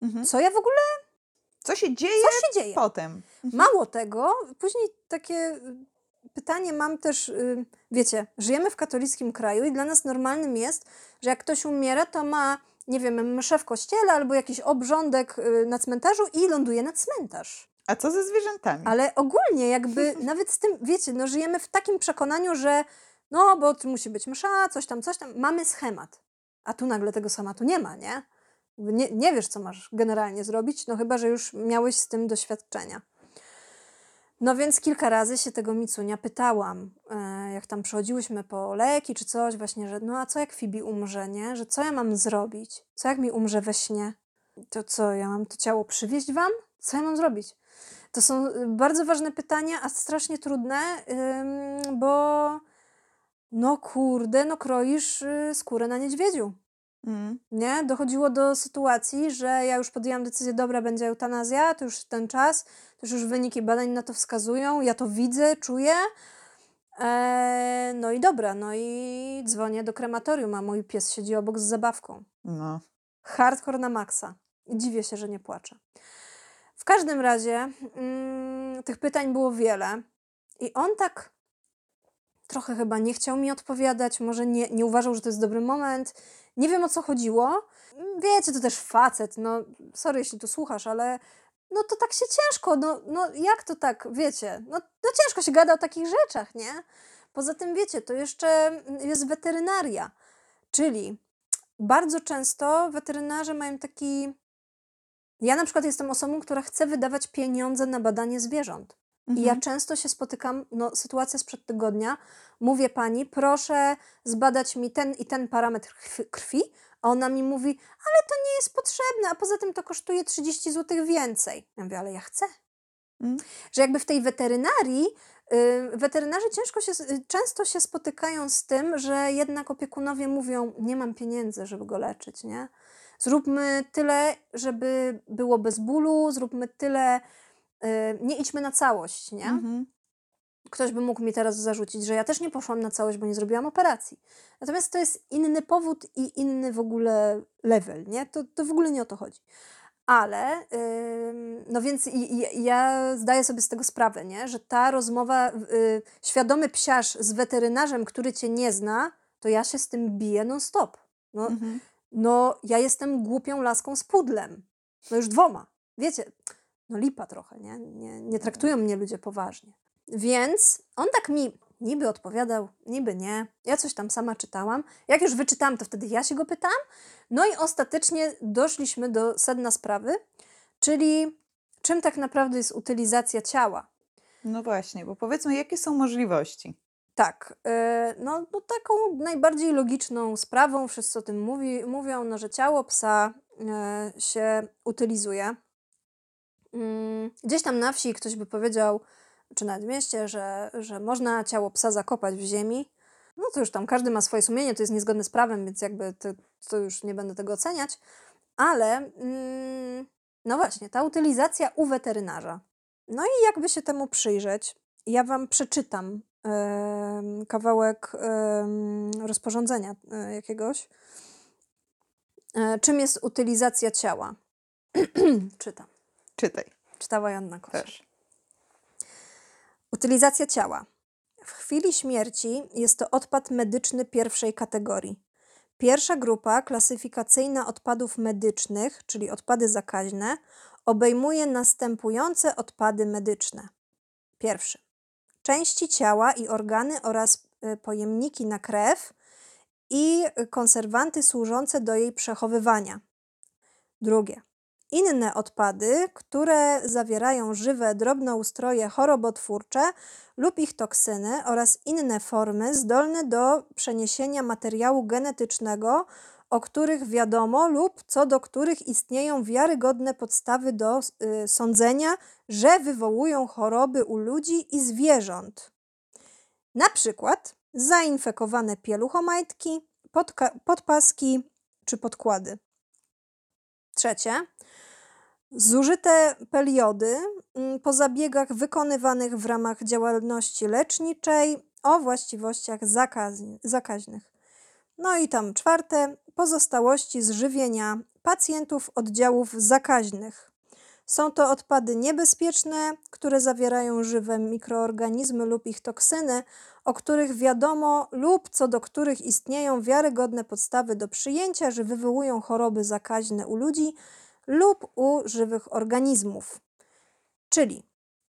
Mhm. Co ja w ogóle, Co się dzieje co się dzieje? potem? Mało tego, później takie y, pytanie mam też, y, wiecie, żyjemy w katolickim kraju i dla nas normalnym jest, że jak ktoś umiera, to ma, nie wiem, mszę w kościele albo jakiś obrządek y, na cmentarzu i ląduje na cmentarz. A co ze zwierzętami? Ale ogólnie jakby nawet z tym, wiecie, no żyjemy w takim przekonaniu, że no, bo tu musi być msza, coś tam, coś tam, mamy schemat. A tu nagle tego schematu nie ma, nie? Nie, nie wiesz, co masz generalnie zrobić, no chyba, że już miałeś z tym doświadczenia. No więc kilka razy się tego Micunia pytałam, e, jak tam przychodziłyśmy po leki czy coś, właśnie, że no a co jak Fibi umrze, nie? Że co ja mam zrobić? Co jak mi umrze we śnie? To co, ja mam to ciało przywieźć wam? Co ja mam zrobić? To są y, bardzo ważne pytania, a strasznie trudne, bo no kurde, no kroisz y, skórę na niedźwiedziu. Mm. Nie? Dochodziło do sytuacji, że ja już podjęłam decyzję, dobra, będzie eutanazja, to już ten czas, to już wyniki badań na to wskazują, ja to widzę, czuję. E, no i dobra, no i dzwonię do krematorium, a mój pies siedzi obok z zabawką. No. Hardcore na maksa. Dziwię się, że nie płaczę. W każdym razie mm, tych pytań było wiele i on tak trochę chyba nie chciał mi odpowiadać, może nie, nie uważał, że to jest dobry moment. Nie wiem o co chodziło. Wiecie, to też facet, no sorry jeśli tu słuchasz, ale no to tak się ciężko, no, no jak to tak, wiecie, no, no ciężko się gada o takich rzeczach, nie? Poza tym wiecie, to jeszcze jest weterynaria, czyli bardzo często weterynarze mają taki. Ja na przykład jestem osobą, która chce wydawać pieniądze na badanie zwierząt. I ja Mhm. często się spotykam, no sytuacja sprzed tygodnia, mówię pani, proszę zbadać mi ten i ten parametr krwi- a ona mi mówi, ale to nie jest potrzebne, a poza tym to kosztuje 30 zł więcej. Ja mówię, ale ja chcę. Mm. Że jakby w tej weterynarii, y, weterynarze ciężko się, y, często się spotykają z tym, że jednak opiekunowie mówią, nie mam pieniędzy, żeby go leczyć, nie? Zróbmy tyle, żeby było bez bólu, zróbmy tyle, y, nie idźmy na całość, nie? Mhm. Ktoś by mógł mi teraz zarzucić, że ja też nie poszłam na całość, bo nie zrobiłam operacji. Natomiast to jest inny powód i inny w ogóle level, nie? To, to w ogóle nie o to chodzi. Ale, ym, no więc i, i, ja zdaję sobie z tego sprawę, nie? Że ta rozmowa, y, świadomy psiarz z weterynarzem, który cię nie zna, to ja się z tym biję non stop. No, Mhm. No ja jestem głupią laską z pudlem. No już dwoma. Wiecie, no lipa trochę, nie? Nie, nie traktują mnie ludzie poważnie. Więc on tak mi niby odpowiadał, niby nie. Ja coś tam sama czytałam. Jak już wyczytałam, to wtedy ja się go pytałam. No i ostatecznie doszliśmy do sedna sprawy, czyli czym tak naprawdę jest utylizacja ciała. No właśnie, bo powiedzmy, jakie są możliwości? Tak, yy, no, no taką najbardziej logiczną sprawą, wszyscy o tym mówi, mówią, no, że ciało psa yy, się utylizuje. Yy, gdzieś tam na wsi ktoś by powiedział, czy w mieście, że, że można ciało psa zakopać w ziemi. No to już tam każdy ma swoje sumienie, to jest niezgodne z prawem, więc jakby to, to już nie będę tego oceniać. Ale mm, no właśnie, ta utylizacja u weterynarza. No i jakby się temu przyjrzeć, ja Wam przeczytam kawałek rozporządzenia yy, jakiegoś. E, czym jest utylizacja ciała? Czytam. Czytaj. Czytała Janna Kosia. Też. Utylizacja ciała. W chwili śmierci jest to odpad medyczny pierwszej kategorii. Pierwsza grupa klasyfikacyjna odpadów medycznych, czyli odpady zakaźne, obejmuje następujące odpady medyczne. Pierwszy. Części ciała i organy oraz y, pojemniki na krew i konserwanty służące do jej przechowywania. Drugie. Inne odpady, które zawierają żywe drobnoustroje chorobotwórcze lub ich toksyny oraz inne formy zdolne do przeniesienia materiału genetycznego, o których wiadomo lub co do których istnieją wiarygodne podstawy do y, sądzenia, że wywołują choroby u ludzi i zwierząt. Na przykład zainfekowane pieluchomajtki, podka- podpaski czy podkłady. Trzecie, zużyte periody mm, po zabiegach wykonywanych w ramach działalności leczniczej o właściwościach zakaź- zakaźnych. No i tam czwarte, pozostałości z żywienia pacjentów oddziałów zakaźnych. Są to odpady niebezpieczne, które zawierają żywe mikroorganizmy lub ich toksyny, o których wiadomo lub co do których istnieją wiarygodne podstawy do przyjęcia, że wywołują choroby zakaźne u ludzi lub u żywych organizmów. Czyli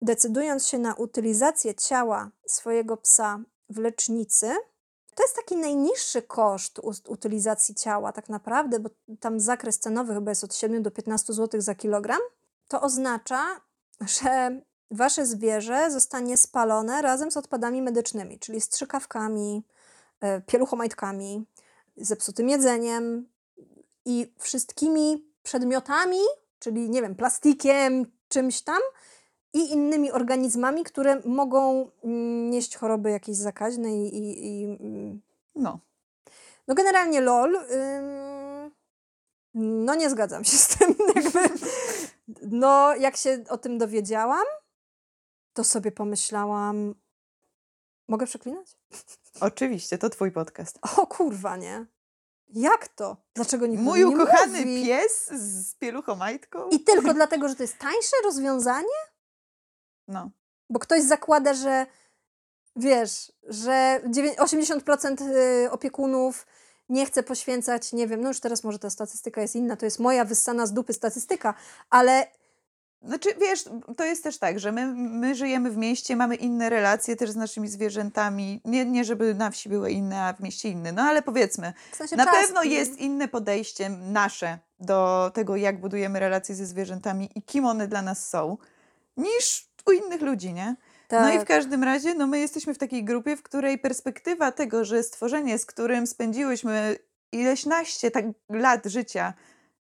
decydując się na utylizację ciała swojego psa w lecznicy, to jest taki najniższy koszt utylizacji ciała, tak naprawdę, bo tam zakres cenowy chyba jest od 7 do 15 zł za kilogram. To oznacza, że wasze zwierzę zostanie spalone razem z odpadami medycznymi, czyli strzykawkami, e, pieluchomajtkami, zepsutym jedzeniem i wszystkimi przedmiotami, czyli nie wiem, plastikiem, czymś tam i innymi organizmami, które mogą mm, nieść choroby jakieś zakaźne i. i, i mm. no. No, generalnie LOL. Ym, no, nie zgadzam się z tym. Jakby, no, jak się o tym dowiedziałam, to sobie pomyślałam. Mogę przeklinać? Oczywiście, to twój podcast. O kurwa, nie. Jak to? Dlaczego nikt Mój nie ukochany mówi? pies z pieluchomajtką? I tylko dlatego, że to jest tańsze rozwiązanie? No. Bo ktoś zakłada, że wiesz, że 80% y, opiekunów nie chce poświęcać, nie wiem, no już teraz może ta statystyka jest inna, to jest moja wyssana z dupy statystyka, ale Znaczy, wiesz, to jest też tak, że my, my żyjemy w mieście, mamy inne relacje też z naszymi zwierzętami. Nie, nie żeby na wsi były inne, a w mieście inne, no ale powiedzmy, w sensie na czas, pewno jest inne podejście nasze do tego, jak budujemy relacje ze zwierzętami i kim one dla nas są, niż u innych ludzi, nie? Tak. No i w każdym razie, no my jesteśmy w takiej grupie, w której perspektywa tego, że stworzenie, z którym spędziłyśmy ileś naście tak lat życia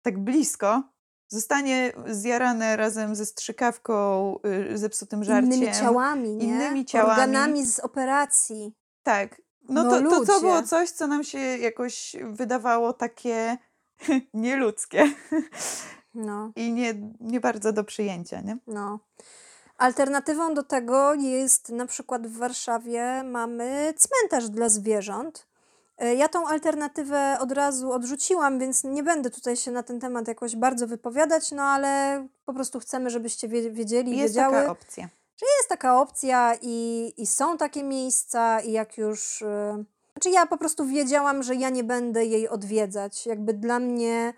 tak blisko, zostanie zjarane razem ze strzykawką, y, zepsutym żarciem. innymi ciałami, nie? innymi ciałami. Organami z operacji. Tak. No, No to, to, to było coś, co nam się jakoś wydawało takie nieludzkie No, i nie, nie bardzo do przyjęcia, nie? no. Alternatywą do tego jest na przykład w Warszawie mamy cmentarz dla zwierząt. E, Ja tą alternatywę od razu odrzuciłam, więc nie będę tutaj się na ten temat jakoś bardzo wypowiadać, no ale po prostu chcemy, żebyście wie- wiedzieli, Jest wiedziały. taka opcja. jest taka opcja i, i są takie miejsca i jak już... y, Znaczy ja po prostu wiedziałam, że ja nie będę jej odwiedzać. Jakby dla mnie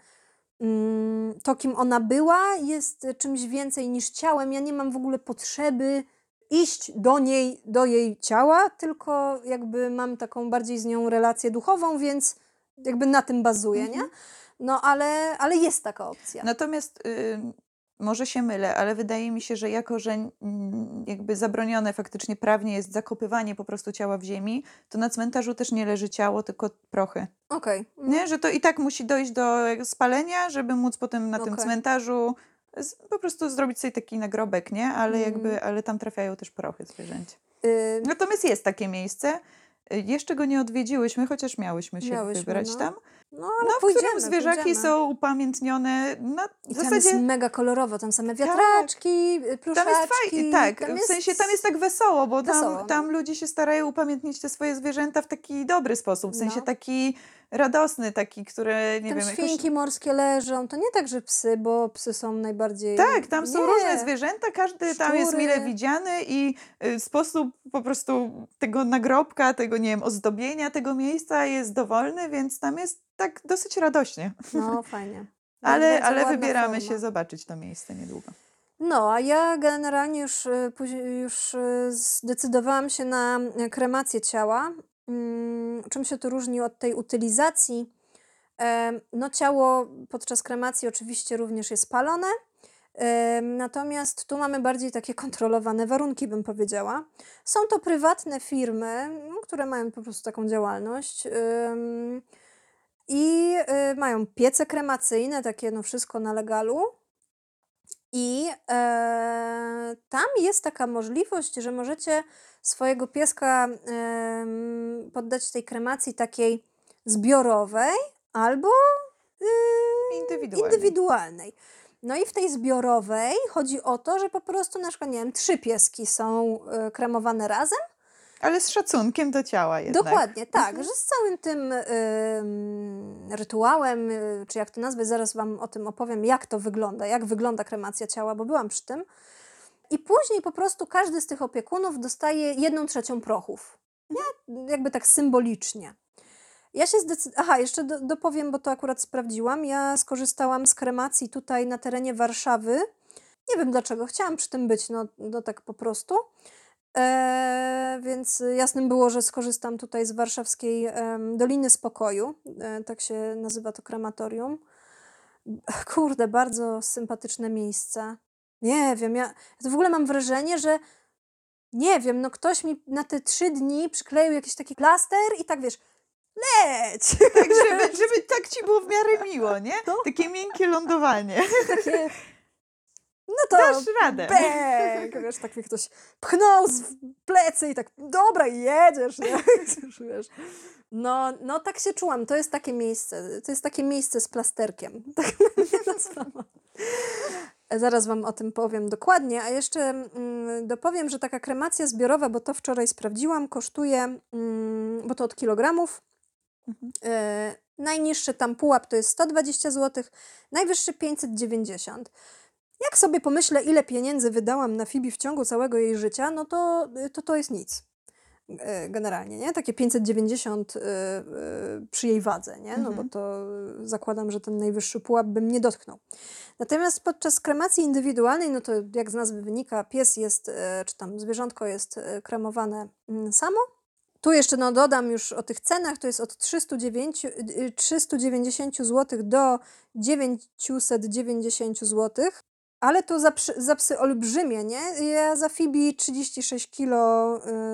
to, kim ona była, jest czymś więcej niż ciałem. Ja nie mam w ogóle potrzeby iść do niej, do jej ciała, tylko jakby mam taką bardziej z nią relację duchową, więc jakby na tym bazuję, nie? Mhm. No ale, ale jest taka opcja. Natomiast y, może się mylę, ale wydaje mi się, że jako, że mm, jakby zabronione faktycznie prawnie jest zakopywanie po prostu ciała w ziemi, to na cmentarzu też nie leży ciało, tylko prochy. Okej. Nie? Że to i tak musi dojść do jakby spalenia, żeby móc potem na tym Okej. cmentarzu z, po prostu zrobić sobie taki nagrobek, nie? Ale jakby, Mm. ale tam trafiają też prochy zwierzęć. Y, Natomiast jest takie miejsce. Y, Jeszcze go nie odwiedziłyśmy, chociaż miałyśmy się Miałyśmy, wybrać no. tam. No, ale No, w którym zwierzaki pójdziemy. są upamiętnione na I tam zasadzie... jest mega kolorowo, tam same wiatraczki, y, Tam pluszaczki. jest fajnie, tak, tam w sensie tam jest tak wesoło, bo tam, Wesoło, no. tam ludzie się starają upamiętnić te swoje zwierzęta w taki dobry sposób, w sensie No. taki radosny, taki, które, nie tam wiem, świnki jakoś... morskie leżą, to nie tak, że psy, bo psy są najbardziej... Tak, tam są nie. różne zwierzęta, każdy tam jest mile Szczury. widziany i y, sposób po prostu tego nagrobka, tego, nie wiem, ozdobienia tego miejsca jest dowolny, więc tam jest tak dosyć radośnie. No, fajnie. Ale, ale wybieramy forma. się zobaczyć to miejsce niedługo. No, a ja generalnie już, y, już y, zdecydowałam się na kremację ciała. Mm, Czym się to różni od tej utylizacji? No, ciało podczas kremacji oczywiście również jest palone, natomiast tu mamy bardziej takie kontrolowane warunki, bym powiedziała. Są to prywatne firmy, no, które mają po prostu taką działalność. I y, mają piece kremacyjne, takie no wszystko na legalu. I e, tam jest taka możliwość, że możecie swojego pieska poddać tej kremacji takiej zbiorowej albo y, Indywidualnej. indywidualnej. No i w tej zbiorowej chodzi o to, że po prostu na przykład, nie wiem, trzy pieski są y, kremowane razem. Ale z szacunkiem do ciała jednak. Dokładnie, tak, Mhm. że z całym tym ym, rytuałem, y, czy jak to nazwać, zaraz Wam o tym opowiem, jak to wygląda, jak wygląda kremacja ciała, bo byłam przy tym. I później po prostu każdy z tych opiekunów dostaje jedną trzecią prochów. Nie? Jakby tak symbolicznie. Ja się zdecydowałam. Aha, jeszcze do, dopowiem, bo to akurat sprawdziłam. Ja skorzystałam z kremacji tutaj na terenie Warszawy. Nie wiem dlaczego, chciałam przy tym być, no, no tak po prostu. E, więc jasnym było, że skorzystam tutaj z warszawskiej em, Doliny Spokoju. E, tak się nazywa to krematorium. Kurde, bardzo sympatyczne miejsce. Nie wiem, ja, w ogóle mam wrażenie, że nie wiem, no ktoś mi na te trzy dni przykleił jakiś taki plaster i tak wiesz, leć! Tak, żeby, żeby tak ci było w miarę miło, nie? No. Takie miękkie lądowanie. Takie, no to Dasz radę. Wiesz, tak mnie ktoś pchnął z plecy i tak, dobra, jedziesz, nie? Wiesz. No, no tak się czułam. To jest takie miejsce. To jest takie miejsce z plasterkiem. Tak bym je nazwała. Zaraz Wam o tym powiem dokładnie, a jeszcze mm, dopowiem, że taka kremacja zbiorowa, bo to wczoraj sprawdziłam, kosztuje, mm, bo to od kilogramów, Mhm. e, najniższy tam pułap to jest 120 zł, najwyższy 590. Jak sobie pomyślę, ile pieniędzy wydałam na Fibi w ciągu całego jej życia, no to to, to jest nic. E, Generalnie, nie? Takie 590 y, y, przy jej wadze, nie? No bo Mhm. to zakładam, że ten najwyższy pułap bym nie dotknął. Natomiast podczas kremacji indywidualnej, no to jak z nazwy wynika, pies jest, e, czy tam zwierzątko jest e, kremowane mm, samo. Tu jeszcze no, dodam już o tych cenach, to jest od 309, y, 390 zł do 990 zł. Ale to za, przy- za psy olbrzymie, nie? Ja za Fibi 36 kg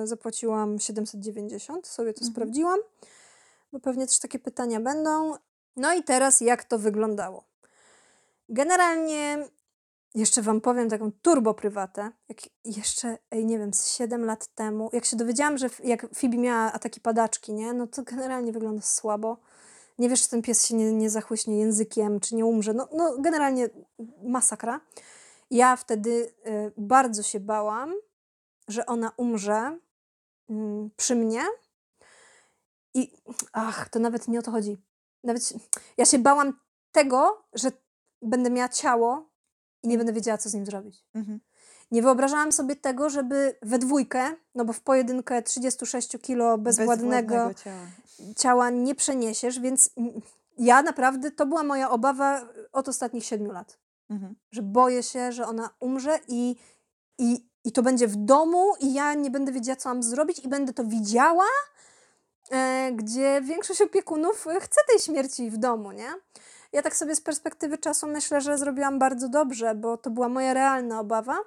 y, zapłaciłam 790, sobie to Mhm. sprawdziłam, bo pewnie też takie pytania będą. No i teraz jak to wyglądało? Generalnie jeszcze Wam powiem taką turbo prywatę. Jak jeszcze, ej, nie wiem, z 7 lat temu, jak się dowiedziałam, że jak Fibi miała ataki padaczki, nie? No to generalnie wygląda słabo. Nie wiesz, czy ten pies się nie, nie zachłyśnie językiem, czy nie umrze. No, no generalnie masakra. Ja wtedy y, bardzo się bałam, że ona umrze mm, przy mnie. I ach, to nawet nie o to chodzi. Nawet ja się bałam tego, że będę miała ciało i nie będę wiedziała, co z nim zrobić. Mhm. Nie wyobrażałam sobie tego, żeby we dwójkę, no bo w pojedynkę 36 kilo bezwładnego, ciała. ciała nie przeniesiesz, więc ja naprawdę, to była moja obawa od ostatnich siedmiu lat. Mhm. Że boję się, że ona umrze i, i, i to będzie w domu i ja nie będę wiedziała, co mam zrobić i będę to widziała e, gdzie większość opiekunów chce tej śmierci w domu, nie? Ja tak sobie z perspektywy czasu myślę, że zrobiłam bardzo dobrze, bo to była moja realna obawa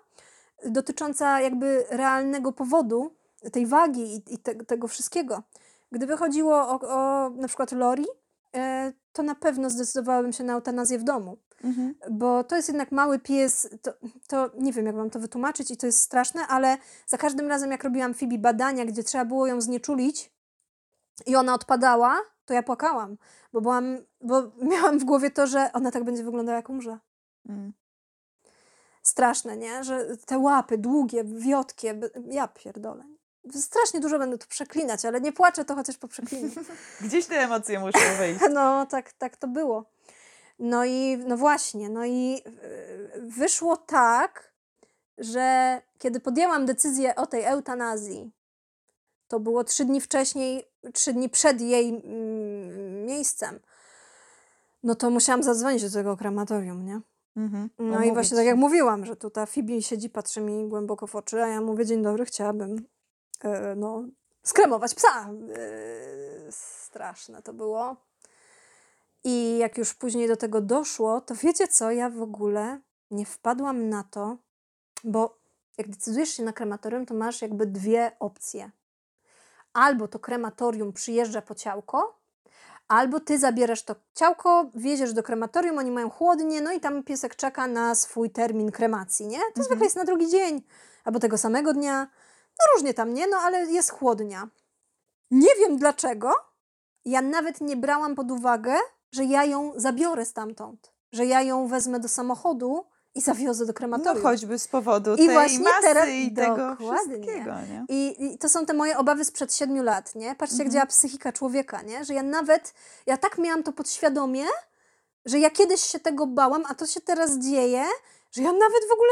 dotycząca jakby realnego powodu tej wagi i, i te, tego wszystkiego. Gdyby chodziło o, o na przykład Lori, e, to na pewno zdecydowałabym się na eutanazję w domu. Mhm. Bo to jest jednak mały pies, to, to nie wiem jak wam to wytłumaczyć i to jest straszne, ale za każdym razem jak robiłam Fibi badania, gdzie trzeba było ją znieczulić i ona odpadała, to ja płakałam, bo byłam, bo miałam w głowie to, że ona tak będzie wyglądała jak umrze. Mm. Straszne, nie? Że te łapy długie, wiotkie, ja pierdolę. Strasznie dużo będę tu przeklinać, ale nie płaczę, to chociaż poprzeklinam. Gdzieś te emocje muszą wyjść. No, tak, tak to było. No i no właśnie, no i yy, wyszło tak, że kiedy podjęłam decyzję o tej eutanazji, to było trzy dni wcześniej, trzy dni przed jej mm, miejscem, no to musiałam zadzwonić do tego krematorium, nie? Mhm. No i Omówić właśnie tak jak mówiłam, że tu ta Fibi siedzi, patrzy mi głęboko w oczy, a ja mówię, dzień dobry, chciałabym e, no, skremować psa. E, straszne to było. I jak już później do tego doszło, to wiecie co, ja w ogóle nie wpadłam na to, bo jak decydujesz się na krematorium, to masz jakby dwie opcje. Albo to krematorium przyjeżdża po ciałko, albo ty zabierasz to ciałko, wieziesz do krematorium, oni mają chłodnie, no i tam piesek czeka na swój termin kremacji, nie? To zwykle jest na drugi dzień, albo tego samego dnia. No różnie tam, nie? No ale jest chłodnia. Nie wiem dlaczego, ja nawet nie brałam pod uwagę, że ja ją zabiorę stamtąd, że ja ją wezmę do samochodu i zawiozę do No krematorium. choćby z powodu I tej właśnie masy teraz- i tego dokładnie. wszystkiego, nie? I, I to są te moje obawy sprzed siedmiu lat, nie? Patrzcie, jak Mhm. działa psychika człowieka, nie? Że ja nawet, ja tak miałam to podświadomie, że ja kiedyś się tego bałam, a to się teraz dzieje, że ja nawet w ogóle,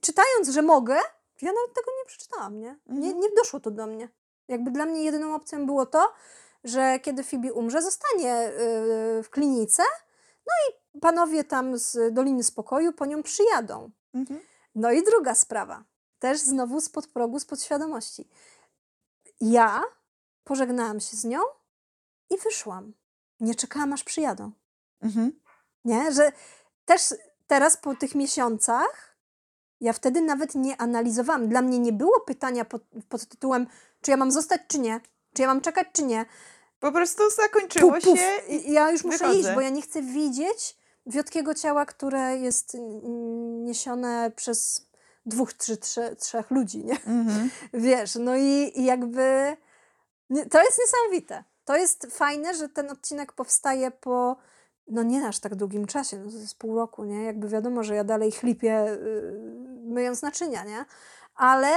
czytając, że mogę, ja nawet tego nie przeczytałam, nie? Nie, Mhm. nie doszło to do mnie. Jakby dla mnie jedyną opcją było to, że kiedy Fibi umrze, zostanie yy, w klinice, no i panowie tam z Doliny Spokoju po nią przyjadą. Mhm. No i druga sprawa, też znowu spod progu, spod świadomości. Ja pożegnałam się z nią i wyszłam. Nie czekałam, aż przyjadą. Mhm. Nie? Że też teraz po tych miesiącach ja wtedy nawet nie analizowałam. Dla mnie nie było pytania pod, pod tytułem, czy ja mam zostać, czy nie. Czy ja mam czekać, czy nie. Po prostu zakończyło Puf, puf. się I ja już muszę wychodzę. iść, bo ja nie chcę widzieć wiotkiego ciała, które jest niesione przez dwóch, trzy, trzy, trzech ludzi, nie? Mhm. Wiesz, no i, i jakby to jest niesamowite. To jest fajne, że ten odcinek powstaje po no nie aż tak długim czasie, no to jest pół roku, nie? Jakby wiadomo, że ja dalej chlipię yy, myjąc naczynia, nie? Ale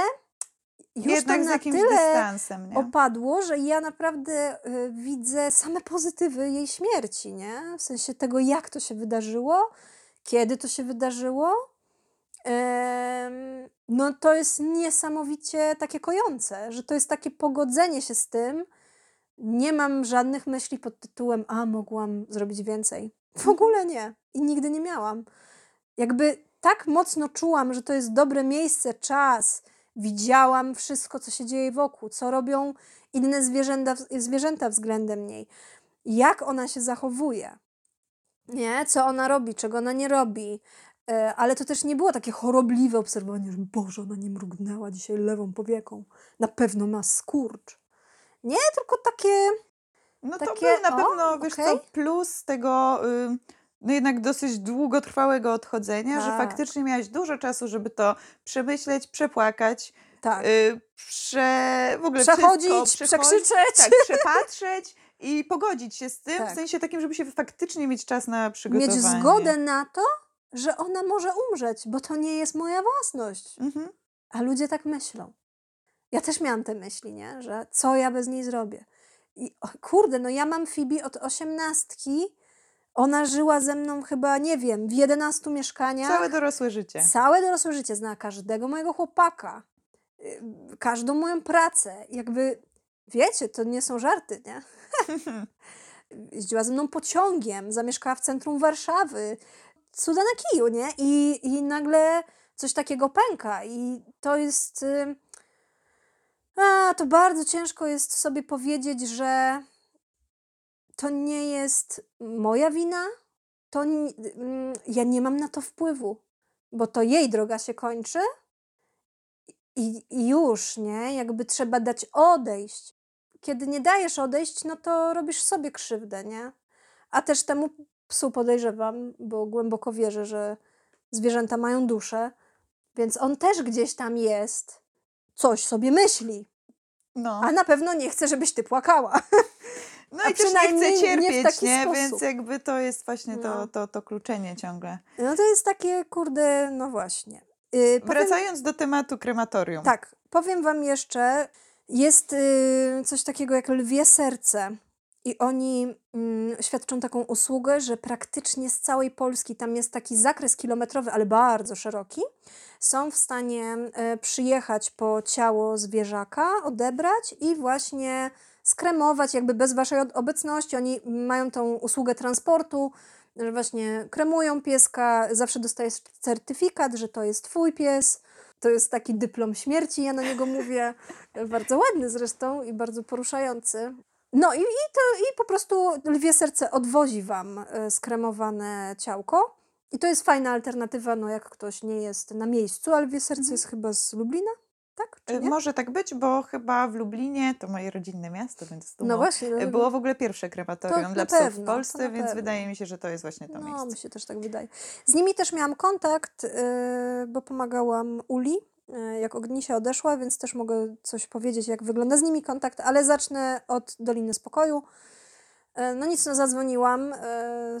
już Jednak z na tyle opadło, że ja naprawdę y, widzę same pozytywy jej śmierci, nie? W sensie tego, jak to się wydarzyło, kiedy to się wydarzyło. No to jest niesamowicie takie kojące, że to jest takie pogodzenie się z tym. Nie mam żadnych myśli pod tytułem, a mogłam zrobić więcej. W ogóle nie. I nigdy nie miałam. Jakby tak mocno czułam, że to jest dobre miejsce, czas. Widziałam wszystko, co się dzieje wokół, co robią inne zwierzęta, zwierzęta względem niej, jak ona się zachowuje, nie? co ona robi, czego ona nie robi. E, Ale to też nie było takie chorobliwe obserwowanie, że Boże, ona nie mrugnęła dzisiaj lewą powieką. Na pewno ma skurcz. Nie, tylko takie No to takie, był na o, pewno, wiesz okej. co, plus tego y, no jednak dosyć długotrwałego odchodzenia, że Tak. faktycznie miałaś dużo czasu, żeby to przemyśleć, przepłakać, tak. y, prze, w ogóle Przechodzić, wszystko, przekrzyczeć. tak, przepatrzeć i pogodzić się z tym, Tak. w sensie takim, żeby się faktycznie mieć czas na przygotowanie. Mieć zgodę na to, że ona może umrzeć, bo to nie jest moja własność. Mhm. A ludzie tak myślą. Ja też miałam te myśli, nie? Że co ja bez niej zrobię? I o, kurde, no ja mam Fibi od osiemnastki. Ona żyła ze mną chyba, nie wiem, w 11 mieszkaniach. Całe dorosłe życie. Całe dorosłe życie. Znała każdego mojego chłopaka. y, Każdą moją pracę. Jakby, wiecie, to nie są żarty, nie? Jeździła ze mną pociągiem, zamieszkała w centrum Warszawy. Cuda na kiju, nie? I, I nagle coś takiego pęka. I to jest... y, A, to bardzo ciężko jest sobie powiedzieć, że to nie jest moja wina. To mm, ja nie mam na to wpływu, bo to jej droga się kończy i, i już, nie? Jakby trzeba dać odejść. Kiedy nie dajesz odejść, no to robisz sobie krzywdę, nie? A też temu psu podejrzewam, bo głęboko wierzę, że zwierzęta mają duszę, więc on też gdzieś tam jest, coś sobie myśli. No, A na pewno nie chce, żebyś ty płakała. no a i też nie chce nie w cierpieć, taki nie? sposób. Więc jakby to jest właśnie to, No. to, to kluczenie ciągle. No to jest takie, kurde, no właśnie. Yy, powiem- Wracając do tematu krematorium. Tak, powiem wam jeszcze, jest y, coś takiego jak lwie serce. I oni mm, świadczą taką usługę, że praktycznie z całej Polski, tam jest taki zakres kilometrowy, ale bardzo szeroki, są w stanie e, przyjechać po ciało zwierzaka, odebrać i właśnie skremować, jakby bez waszej obecności. Oni mają tą usługę transportu, że właśnie kremują pieska, zawsze dostajesz certyfikat, że to jest twój pies. To jest taki dyplom śmierci, ja na niego mówię. Bardzo ładny zresztą i bardzo poruszający. No i, i, to, i po prostu lwie serce odwozi wam e, skremowane ciałko. I to jest fajna alternatywa, no jak ktoś nie jest na miejscu, ale lwie serce jest chyba z Lublina, tak? Czy Y, nie? Może tak być, bo chyba w Lublinie, to moje rodzinne miasto, więc dumą, No właśnie. y, dlatego- było w ogóle pierwsze To krematorium dla psów pewno, w Polsce, więc pewno. wydaje mi się, że to jest właśnie to No, miejsce. mi się też tak wydaje. Z nimi też miałam kontakt, yy, bo pomagałam Uli, jak Ognisia odeszła, więc też mogę coś powiedzieć, jak wygląda z nimi kontakt, ale zacznę od Doliny Spokoju. No nic, no zadzwoniłam,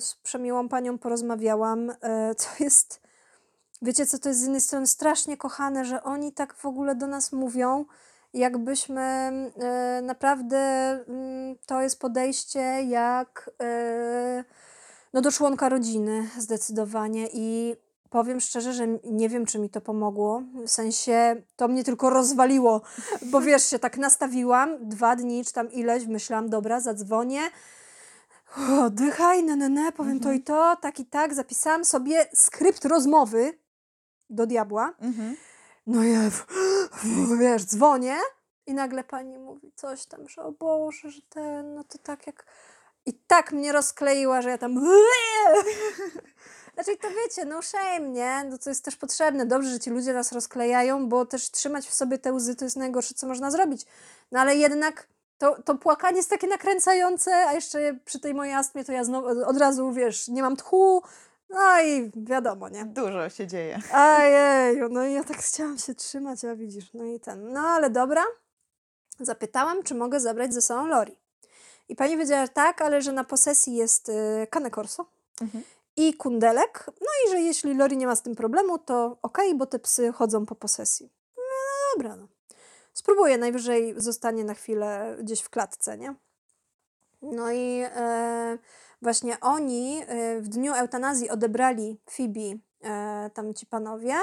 z przemiłą panią porozmawiałam. To jest, wiecie co, to jest z jednej strony strasznie kochane, że oni tak w ogóle do nas mówią, jakbyśmy yy, naprawdę, mm, to jest podejście jak... yy, no do członka rodziny zdecydowanie i powiem szczerze, że nie wiem, czy mi to pomogło. W sensie to mnie tylko rozwaliło, bo wiesz, się tak nastawiłam, dwa dni czy tam ileś, myślałam, dobra, zadzwonię. Oddychaj, ne, ne, ne, powiem to i to, tak i tak. Zapisałam sobie skrypt rozmowy do diabła. Mhm. No ja, wiesz, dzwonię i nagle pani mówi coś tam, że o Boże, że ten, no to tak jak... I tak mnie rozkleiła, że ja tam... Znaczy to wiecie, no shame, nie? No to jest też potrzebne. Dobrze, że ci ludzie nas rozklejają, bo też trzymać w sobie te łzy to jest najgorsze, co można zrobić. No ale jednak to, to płakanie jest takie nakręcające, a jeszcze przy tej mojej astmie to ja znowu, od razu, wiesz, nie mam tchu, no i wiadomo, nie? Dużo się dzieje. Ojej, no i ja tak chciałam się trzymać, a widzisz, no i ten. No ale dobra, zapytałam, czy mogę zabrać ze sobą Lori. I pani powiedziała, że tak, ale że na posesji jest y, Cane Corso Mhm. i kundelek. No i że jeśli Lori nie ma z tym problemu, to okej, bo te psy chodzą po posesji. No dobra, no. Spróbuję, najwyżej zostanie na chwilę gdzieś w klatce, nie? No i e, właśnie oni e, w dniu eutanazji odebrali Phoebe, e, tam ci panowie,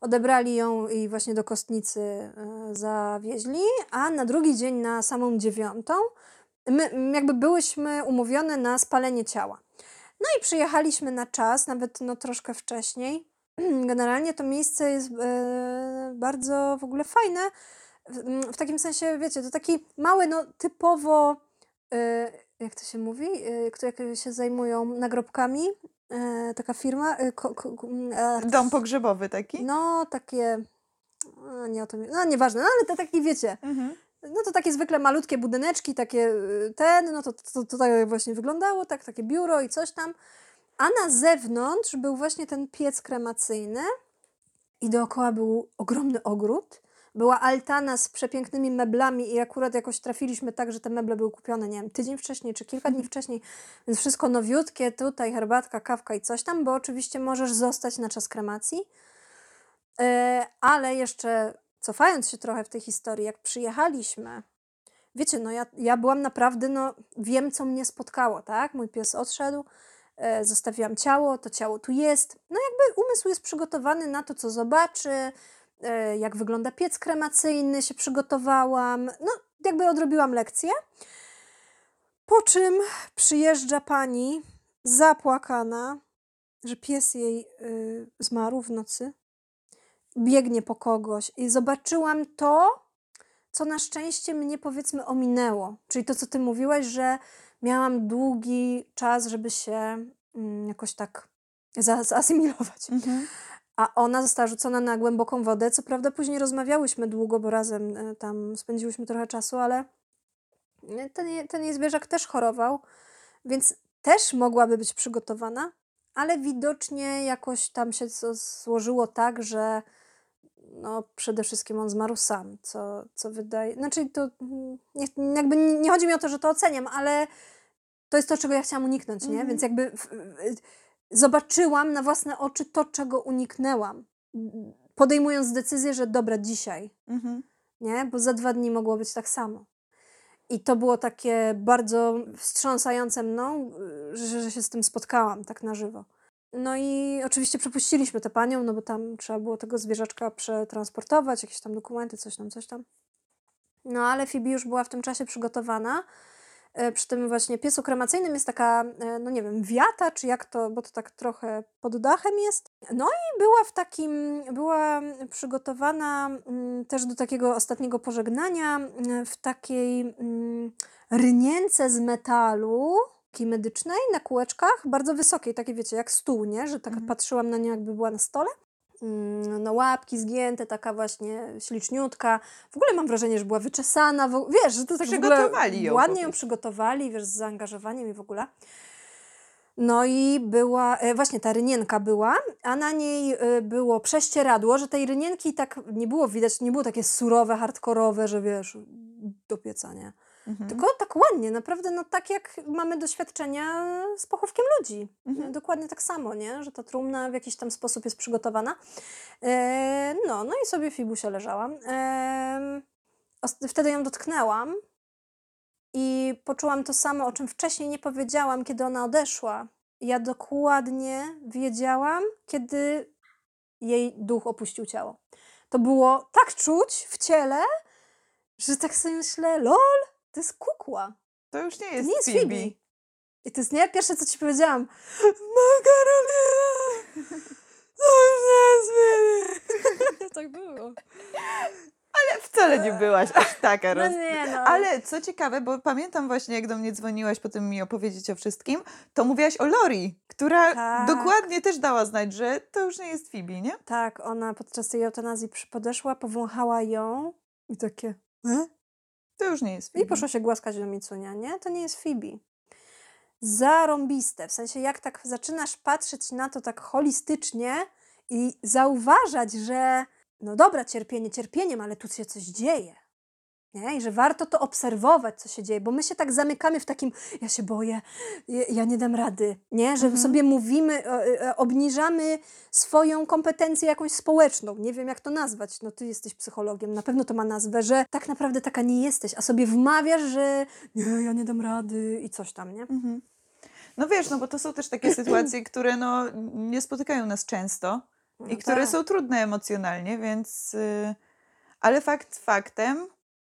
odebrali ją i właśnie do kostnicy e, zawieźli, a na drugi dzień, na samą dziewiątą, my jakby byłyśmy umówione na spalenie ciała. No i przyjechaliśmy na czas, nawet no troszkę wcześniej. Generalnie to miejsce jest bardzo w ogóle fajne. W, takim sensie, wiecie, to taki mały, no typowo, jak to się mówi, e, które się zajmują nagrobkami. E, taka firma. E, ko, ko, e, Dom pogrzebowy taki? no, takie. a, Nie o to mi. No, nieważne, no ale to taki, wiecie, Mhm. no to takie zwykle malutkie budyneczki, takie y, ten, no to, to, to tak właśnie wyglądało, tak, takie biuro i coś tam. A na zewnątrz był właśnie ten piec kremacyjny i dookoła był ogromny ogród. Była altana z przepięknymi meblami i akurat jakoś trafiliśmy tak, że te meble były kupione, nie wiem, tydzień wcześniej czy kilka dni wcześniej, więc wszystko nowiutkie, tutaj herbatka, kawka i coś tam, bo oczywiście możesz zostać na czas kremacji. E, ale jeszcze cofając się trochę w tej historii, jak przyjechaliśmy, wiecie, no ja, ja byłam naprawdę, no wiem, co mnie spotkało, tak? Mój pies odszedł, e, zostawiłam ciało, to ciało tu jest. No jakby umysł jest przygotowany na to, co zobaczy, jak wygląda piec kremacyjny, się przygotowałam, no jakby odrobiłam lekcję. Po czym przyjeżdża pani zapłakana, że pies jej y, zmarł w nocy biegnie po kogoś i zobaczyłam to, co na szczęście mnie powiedzmy ominęło. Czyli to, co ty mówiłaś, że miałam długi czas, żeby się mm, jakoś tak za- zasymilować. Mhm. A ona została rzucona na głęboką wodę. Co prawda później rozmawiałyśmy długo, bo razem e, tam spędziłyśmy trochę czasu, ale e, ten, ten jej zwierzak też chorował, więc też mogłaby być przygotowana, ale widocznie jakoś tam się złożyło tak, że no przede wszystkim on zmarł sam, co, co wydaje... Znaczy to mm, nie, jakby nie chodzi mi o to, że to oceniam, ale to jest to, czego ja chciałam uniknąć, nie? Mhm. Więc jakby zobaczyłam na własne oczy to, czego uniknęłam. Podejmując decyzję, że dobra, dzisiaj, Mhm. nie? Bo za dwa dni mogło być tak samo. I to było takie bardzo wstrząsające mną, y, że, że się z tym spotkałam tak na żywo. No i oczywiście przepuściliśmy tę panią, no bo tam trzeba było tego zwierzaczka przetransportować, jakieś tam dokumenty, coś tam, coś tam. No ale Phoebe już była w tym czasie przygotowana. E, Przy tym właśnie piecu kremacyjnym jest taka, e, no nie wiem, wiata, czy jak to, bo to tak trochę pod dachem jest. No i była w takim, była przygotowana mm, też do takiego ostatniego pożegnania mm, w takiej mm, rynience z metalu, takiej medycznej, na kółeczkach, bardzo wysokiej, takie wiecie, jak stół, nie? Że tak Mhm. patrzyłam na nią, jakby była na stole. Mm, No łapki zgięte, taka właśnie śliczniutka. W ogóle mam wrażenie, że była wyczesana, wiesz, że to tak Przygotowali ją ładnie ją przygotowali, wiesz, z zaangażowaniem i w ogóle. No i była, e, właśnie ta rynienka była, a na niej e, było prześcieradło, że tej rynienki tak nie było widać, nie było takie surowe, hardkorowe, że wiesz, do pieca, nie? Mhm. Tylko tak ładnie, naprawdę, no tak jak mamy doświadczenia z pochówkiem ludzi. Mhm. Dokładnie tak samo, nie? Że ta trumna w jakiś tam sposób jest przygotowana. E, no, no i sobie Fibusia leżałam. E, wtedy ją dotknęłam i poczułam to samo, o czym wcześniej nie powiedziałam, kiedy ona odeszła. Ja dokładnie wiedziałam, kiedy jej duch opuścił ciało. To było tak czuć w ciele, że tak sobie myślę, lol, to jest kukła. To już nie To jest, nie jest Phoebe. Phoebe. I to jest nie pierwsze, co ci powiedziałam. Makarolina! To już nie jest Phoebe. tak było. Wcale nie byłaś aż taka No roz... nie no. Ale co ciekawe, bo pamiętam właśnie, jak do mnie dzwoniłaś potem mi opowiedzieć o wszystkim, to mówiłaś o Lori, która Tak. dokładnie też dała znać, że to już nie jest Phoebe, nie? Tak, ona podczas tej eutanazji podeszła, powąchała ją i takie... E? To już nie jest Phoebe. I poszła się głaskać do Micunia, nie? To nie jest Phoebe. Zarąbiste, w sensie jak tak zaczynasz patrzeć na to tak holistycznie i zauważać, że no dobra, cierpienie cierpieniem, ale tu się coś dzieje. Nie? I że warto to obserwować, co się dzieje, bo my się tak zamykamy w takim, ja się boję, ja, nie dam rady, nie? Że Mhm. sobie mówimy, e, e, obniżamy swoją kompetencję jakąś społeczną, nie wiem jak to nazwać, no ty jesteś psychologiem, na pewno to ma nazwę, że tak naprawdę taka nie jesteś, a sobie wmawiasz, że nie, ja nie dam rady i coś tam, nie? Mhm. No wiesz, no bo to są też takie sytuacje, które no, nie spotykają nas często i No które tak. są trudne emocjonalnie, więc... y, Ale fakt faktem,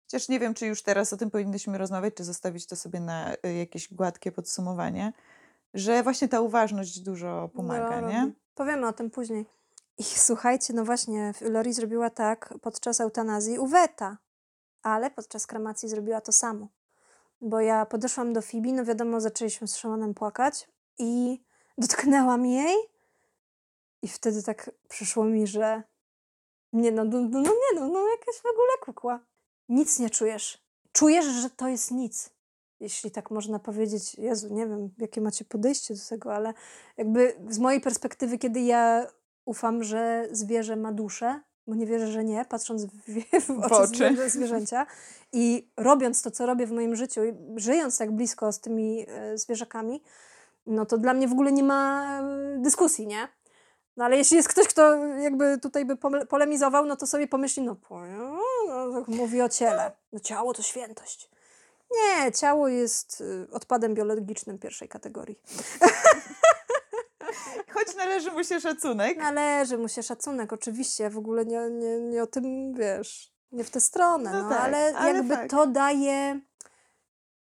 chociaż nie wiem, czy już teraz o tym powinnyśmy rozmawiać, czy zostawić to sobie na y, jakieś gładkie podsumowanie, że właśnie ta uważność dużo pomaga, No, nie? robi. Powiemy o tym później. I słuchajcie, no właśnie, Lori zrobiła tak podczas eutanazji u Weta, ale podczas kremacji zrobiła to samo. Bo ja podeszłam do Fibi, no wiadomo, zaczęliśmy z Szymonem płakać i dotknęłam jej i wtedy tak przyszło mi, że nie no, no, no, no nie no, no jakaś w ogóle kukła. Nic nie czujesz. Czujesz, że to jest nic. Jeśli tak można powiedzieć, Jezu, nie wiem, jakie macie podejście do tego, ale jakby z mojej perspektywy, kiedy ja ufam, że zwierzę ma duszę, bo nie wierzę, że nie, patrząc w, w oczy, oczy. Zwierzę, zwierzęcia i robiąc to, co robię w moim życiu, żyjąc tak blisko z tymi e, zwierzakami, no to dla mnie w ogóle nie ma e, dyskusji, nie? No ale jeśli jest ktoś, kto jakby tutaj by pole- polemizował, no to sobie pomyśli, no, po- mówi o ciele. No ciało to świętość. Nie, ciało jest y, odpadem biologicznym pierwszej kategorii. Choć należy mu się szacunek. Należy mu się szacunek, oczywiście. W ogóle nie, nie, nie o tym, wiesz, nie w tę stronę. No No, tak, ale, ale jakby to daje...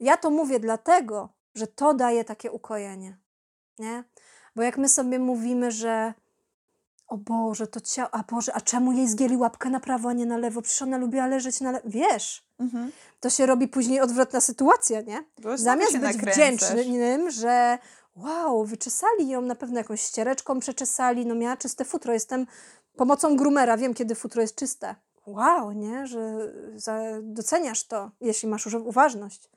Ja to mówię dlatego, że to daje takie ukojenie, nie? Bo jak my sobie mówimy, że o Boże, to ciało, a Boże, a czemu jej zgięli łapkę na prawo, a nie na lewo? Przecież ona lubiła leżeć na lewo. Wiesz, Mhm. to się robi później odwrotna sytuacja, nie? Znowu Zamiast być nakręcasz. wdzięcznym, że wow, wyczesali ją na pewno jakąś ściereczką, przeczesali, no miała czyste futro. Jestem pomocą groomera, wiem kiedy futro jest czyste. Wow, nie, że doceniasz to, jeśli masz już uważność.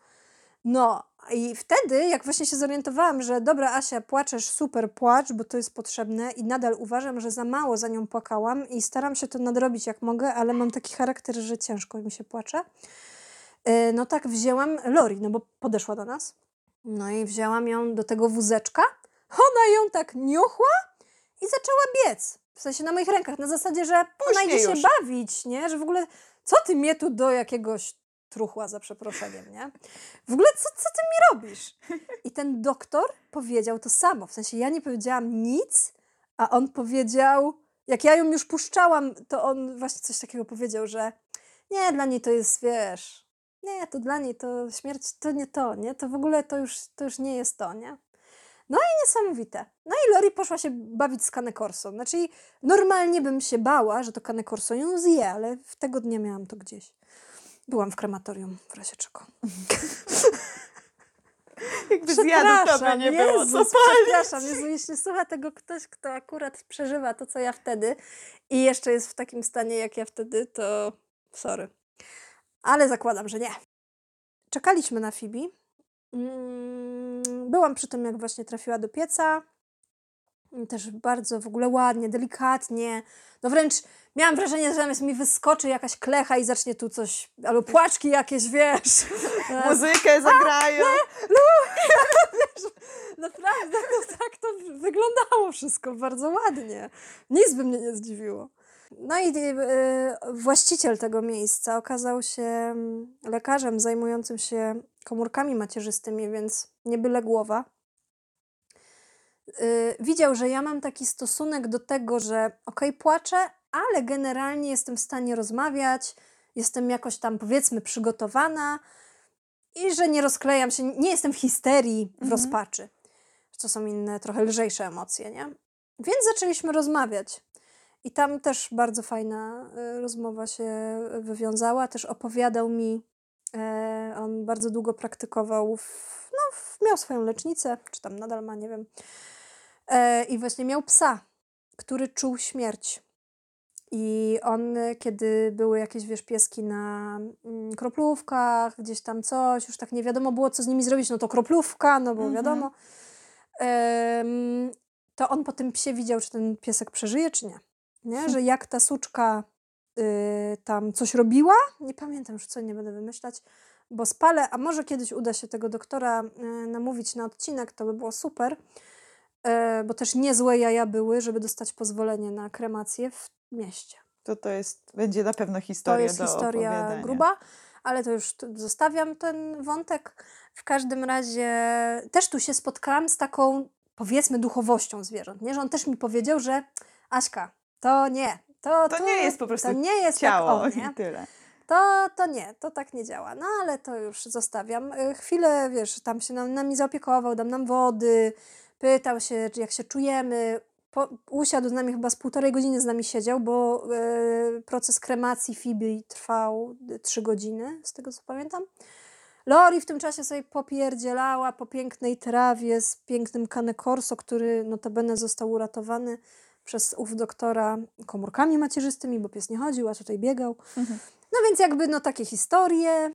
No i wtedy, jak właśnie się zorientowałam, że dobra Asia, płaczesz, super, płacz, bo to jest potrzebne i nadal uważam, że za mało za nią płakałam i staram się to nadrobić jak mogę, ale mam taki charakter, że ciężko mi się płacze. Yy, No tak wzięłam Lori, no bo podeszła do nas. No i wzięłam ją do tego wózeczka. Ona ją tak niuchła i zaczęła biec. W sensie na moich rękach, na zasadzie, że ona idzie się bawić, nie? Że w ogóle, co ty mnie tu do jakiegoś truchła, za przeproszeniem, nie? W ogóle, co, co ty mi robisz? I ten doktor powiedział to samo. W sensie, ja nie powiedziałam nic, a on powiedział, jak ja ją już puszczałam, to on właśnie coś takiego powiedział, że nie, dla niej to jest, wiesz, nie, to dla niej to śmierć to nie to, nie? To w ogóle to już, to już nie jest to, nie? No i niesamowite. No i Lori poszła się bawić z Cane Corso. Znaczy, normalnie bym się bała, że to Cane Corso ją zje, ale w tego dnia miałam to gdzieś. Byłam w krematorium, w razie czego. Jakby zjadł, to by nie było co Jezus, palić. przepraszam, Jezu, jeśli słucha tego ktoś, kto akurat przeżywa to, co ja wtedy i jeszcze jest w takim stanie, jak ja wtedy, to sorry. Ale zakładam, że nie. Czekaliśmy na Fibi. Mm, Byłam przy tym, jak właśnie trafiła do pieca. Też bardzo w ogóle ładnie, delikatnie. No wręcz miałam wrażenie, że zamiast mi wyskoczy jakaś klecha i zacznie tu coś, albo płaczki jakieś, wiesz. Muzykę zagrają. Naprawdę, no tak to wyglądało wszystko bardzo ładnie. Nic by mnie nie zdziwiło. No i e, właściciel tego miejsca okazał się mm, lekarzem zajmującym się komórkami macierzystymi, więc nie byle głowa. Y, Widział, że ja mam taki stosunek do tego, że okej, płaczę, ale generalnie jestem w stanie rozmawiać, jestem jakoś tam powiedzmy przygotowana i że nie rozklejam się, nie jestem w histerii, w Mhm. rozpaczy. To są inne, trochę lżejsze emocje, nie? Więc zaczęliśmy rozmawiać. I tam też bardzo fajna y, rozmowa się wywiązała. Też opowiadał mi, e, on bardzo długo praktykował, w, no, w, miał swoją lecznicę, czy tam nadal ma, nie wiem. E, I właśnie miał psa, który czuł śmierć. I on, kiedy były jakieś, wiesz, pieski na mm, kroplówkach, gdzieś tam coś, już tak nie wiadomo było, co z nimi zrobić, no to kroplówka, no bo Mhm. wiadomo. To on po tym psie widział, czy ten piesek przeżyje, czy nie. nie? Że jak ta suczka y, tam coś robiła, nie pamiętam już co, nie będę wymyślać, bo spalę, a może kiedyś uda się tego doktora y, namówić na odcinek, to by było super, bo też niezłe jaja były, żeby dostać pozwolenie na kremację w mieście. To to jest, będzie na pewno To historia jest do historia gruba, ale to już zostawiam ten wątek. W każdym razie też tu się spotkałam z taką, powiedzmy, duchowością zwierząt, nie? Że on też mi powiedział, że Aśka, to nie. To, To nie jest po prostu to nie jest Ciało tak, o, nie? i tyle. To, to nie, to tak nie działa. No ale to już zostawiam. Y, Chwilę, wiesz, tam się nam, nami zaopiekował, dał nam wody, pytał się, jak się czujemy. Po, usiadł z nami chyba z półtorej godziny z nami siedział, bo y, proces kremacji Fibi trwał trzy godziny, z tego co pamiętam. Lori w tym czasie sobie popierdzielała po pięknej trawie z pięknym Cane Corso, który notabene został uratowany przez ów doktora komórkami macierzystymi, bo pies nie chodził, a tutaj biegał. Mhm. No więc jakby no takie historie.